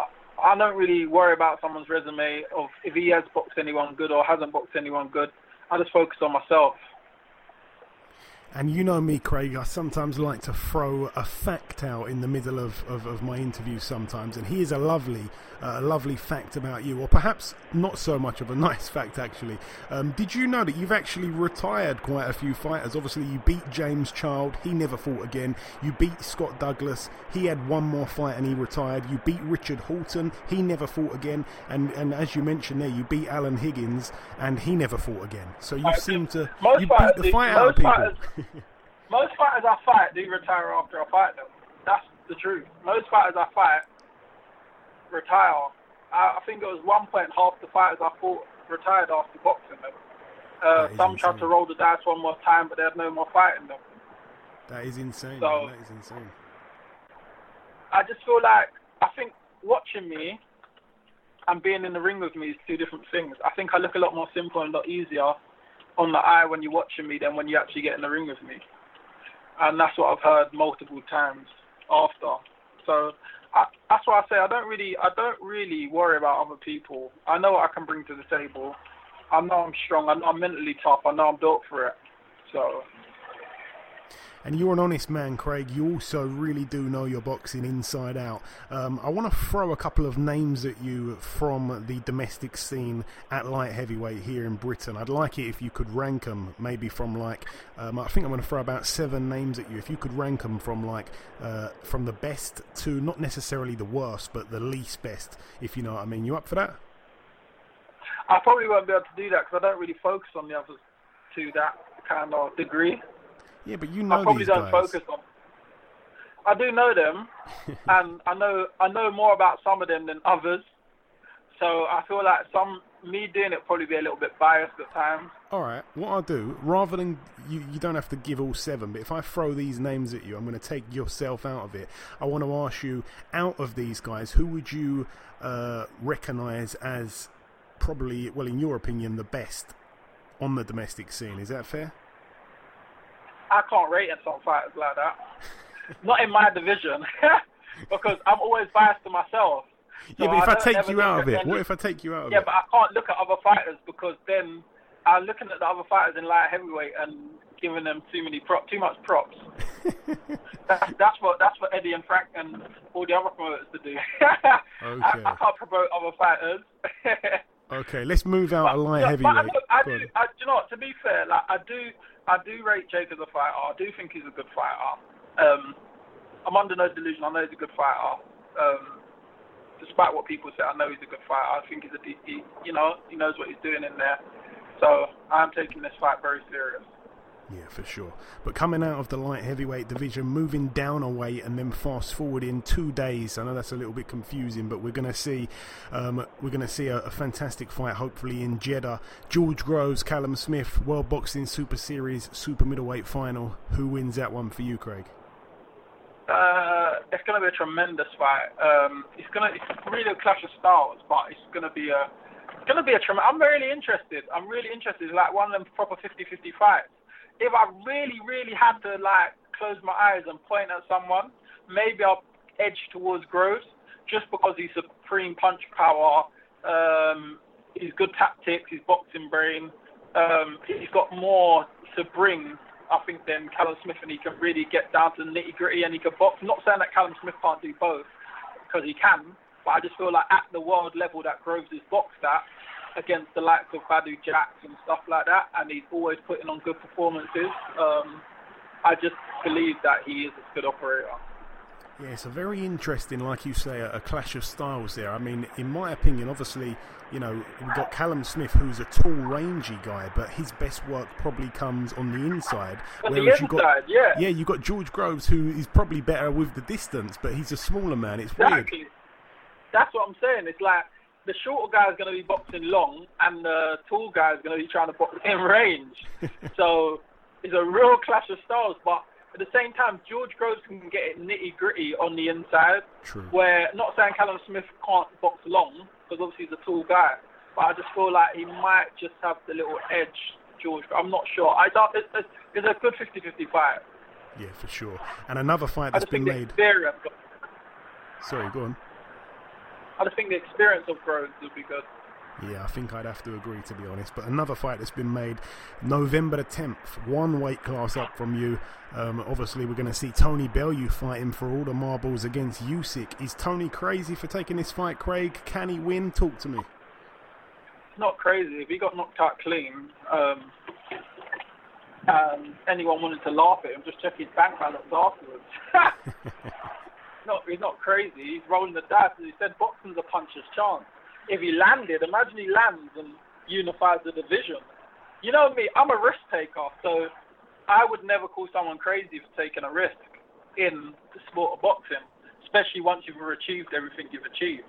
S5: I don't really worry about someone's resume of if he has boxed anyone good or hasn't boxed anyone good. I just focus on myself.
S1: And you know me, Craig, I sometimes like to throw a fact out in the middle of, of, of my interviews sometimes. And here's a lovely, uh, lovely fact about you, or perhaps not so much of a (laughs) nice fact, actually. Um, did you know that you've actually retired quite a few fighters? Obviously, you beat James Child, he never fought again. You beat Scott Douglas, he had one more fight and he retired. You beat Richard Horton, he never fought again. And, and as you mentioned there, you beat Alan Higgins, and he never fought again. So you seem to. You beat the fight out of people. (laughs)
S5: most fighters I fight do retire after I fight them. That's the truth. Most fighters I fight retire. I, I think it was one point half the fighters I fought retired after boxing them. Uh, some tried to roll the dice one more time, but they had no more fighting them.
S1: That is insane.
S5: So-
S1: man, that is insane.
S5: I just feel like I think watching me and being in the ring with me is two different things. I think I look a lot more simple and a lot easier on the eye when you're watching me than when you actually get in the ring with me. And that's what I've heard multiple times after. So I, that's why I say I don't really I don't really worry about other people. I know what I can bring to the table. I know I'm strong. I know I'm mentally tough. I know I'm built for it. So
S1: And you're an honest man, Craig. You also really do know your boxing inside out. Um, I want to throw a couple of names at you from the domestic scene at light heavyweight here in Britain. I'd like it if you could rank them, maybe from like, um, I think I'm going to throw about seven names at you. If you could rank them from like, uh, from the best to not necessarily the worst, but the least best, if you know what I mean. You up for that?
S5: I probably won't be able to do that because I don't really focus on the others to that kind of degree.
S1: Yeah, but you know these guys.
S5: I probably
S1: these
S5: don't
S1: guys.
S5: focus on. I do know them, (laughs) and I know I know more about some of them than others. So I feel like some me doing it probably be a little bit biased at times.
S1: All right, what I'll do, rather than you, you don't have to give all seven, but if I throw these names at you, I'm going to take yourself out of it. I want to ask you, out of these guys, who would you uh, recognise as probably, well, in your opinion, the best on the domestic scene? Is that fair?
S5: I can't rate some fighters like that. Not in my division, (laughs) because I'm always biased to myself. So
S1: yeah, but if I,
S5: don't
S1: take you out of it, what if I take you out of
S5: Yeah,
S1: it?
S5: but I can't look at other fighters because then I'm looking at the other fighters in light heavyweight and giving them too many prop, too much props. (laughs) that's, that's what that's what Eddie and Frank and all the other promoters to do. (laughs) I,
S1: Okay.
S5: I can't promote other fighters.
S1: Okay, let's move out of light heavyweight.
S5: But I, do, I do. I, do you know what, to be fair, like I do, I do rate Jake as a fighter. I do think he's a good fighter. Um, I'm under no delusion. I know he's a good fighter. Um, despite what people say, I know he's a good fighter. I think he's a, he, you know, he knows what he's doing in there. So I'm taking this fight very serious.
S1: Yeah, for sure. But coming out of the light heavyweight division, moving down a weight, and then fast forward in two days. I know that's a little bit confusing, but we're going to see, um, we're going to see a, a fantastic fight, hopefully in Jeddah. George Groves, Callum Smith, World Boxing Super Series Super Middleweight Final. Who wins that one for you, Craig?
S5: Uh, it's going to be a tremendous fight. Um, it's going to, it's really a clash of styles, but it's going to be a, it's going to be a tremendous. I'm really interested. I'm really interested. Like one of them proper 50-50 fights. If I really, really had to like close my eyes and point at someone, maybe I'll edge towards Groves just because he's supreme punch power. Um, he's good tactics. He's boxing brain. Um, he's got more to bring I think than Callum Smith and he can really get down to the nitty gritty and he can box. Not saying that Callum Smith can't do both, because he can, but I just feel like at the world level that Groves is boxed at against the likes of Badou Jacks and stuff like that, and he's always putting on good performances. Um, I just believe that he is a good operator.
S1: Yeah, it's a very interesting, like you say, a, a clash of styles there. I mean, in my opinion, obviously, you know, we've got Callum Smith, who's a tall, rangy guy, but his best work probably comes on the inside.
S5: On the
S1: whereas you got,
S5: inside, yeah.
S1: yeah, you've got George Groves, who is probably better with the distance, but he's a smaller man. It's weird.
S5: That's what I'm saying. It's like the shorter guy is going to be boxing long, and the tall guy is going to be trying to box (laughs) in range. so it's a real clash of styles. But At the same time, George Groves can get it nitty gritty on the inside.
S1: True.
S5: Where not saying Callum Smith can't box long because obviously he's a tall guy, but I just feel like he might just have the little edge. George, but I'm not sure. I thought it's, it's, it's a good 50-50 fight.
S1: Yeah, for sure. And another fight that's been made. Sorry, go on.
S5: I just think the experience of Groves would be good.
S1: Yeah, I think I'd have to agree to be honest. But another fight that's been made November the 10th, one weight class up from you. Um, obviously, we're going to see Tony Bellew fighting for all the marbles against Usyk. Is Tony crazy for taking this fight, Craig? Can he win? Talk to me.
S5: It's not crazy. If he got knocked out clean, um, and anyone wanted to laugh at him, just check his bank balance afterwards. (laughs) (laughs) not, he's not crazy. He's rolling the dice. As he said, boxing's a puncher's chance. If he landed, imagine he lands and unifies the division. You know me, I'm a risk taker, so I would never call someone crazy for taking a risk in the sport of boxing, especially once you've achieved everything you've achieved.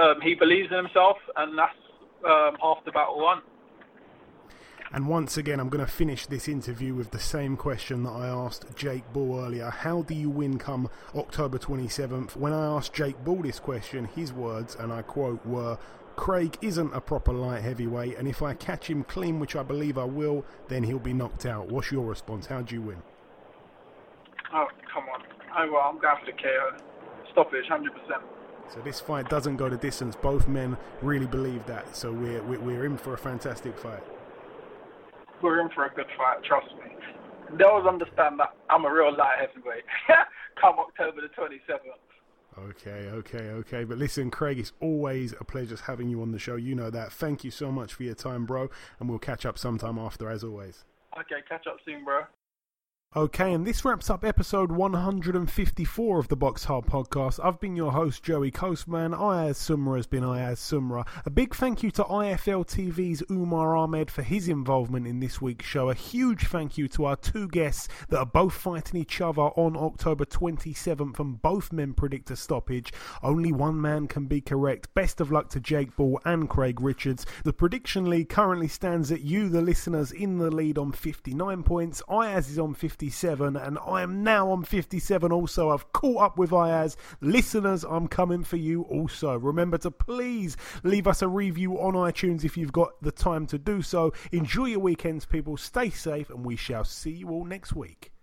S5: Um, he believes in himself, and that's um, half the battle won.
S1: And once again, I'm going to finish this interview with the same question that I asked Jake Ball earlier. How do you win come October 27th? When I asked Jake Ball this question, his words, and I quote, were Craig isn't a proper light heavyweight, and if I catch him clean, which I believe I will, then he'll be knocked out. What's your response? How do you win?
S5: Oh, come on. I, well, I'm going for the KO. Stoppage, 100%.
S1: So this fight doesn't go the distance. Both men really believe that. So we're, we're in for a fantastic fight.
S5: We're in for a good fight, trust me. They'll understand that I'm a real light heavyweight (laughs) come October the 27th.
S1: Okay, okay, okay. But listen, Craig, it's always a pleasure having you on the show. You know that. Thank you so much for your time, bro. And we'll catch up sometime after, as always.
S5: Okay, catch up soon, bro.
S1: Okay, and this wraps up episode 154 of the Box Hard podcast. I've been your host, Joey Coastman. Ayaz Sumra has been Ayaz Sumra. A big thank you to IFL TV's Umar Ahmed for his involvement in this week's show. A huge thank you to our two guests that are both fighting each other on October 27th, and both men predict a stoppage. Only one man can be correct. Best of luck to Jake Ball and Craig Richards. The prediction lead currently stands at you, the listeners, in the lead on 59 points. Ayaz is on 57, and I am now on 57 also. I've caught up with Ayaz. Listeners, I'm coming for you also. Remember to please leave us a review on iTunes if you've got the time to do so. Enjoy your weekends, people. Stay safe, and we shall see you all next week.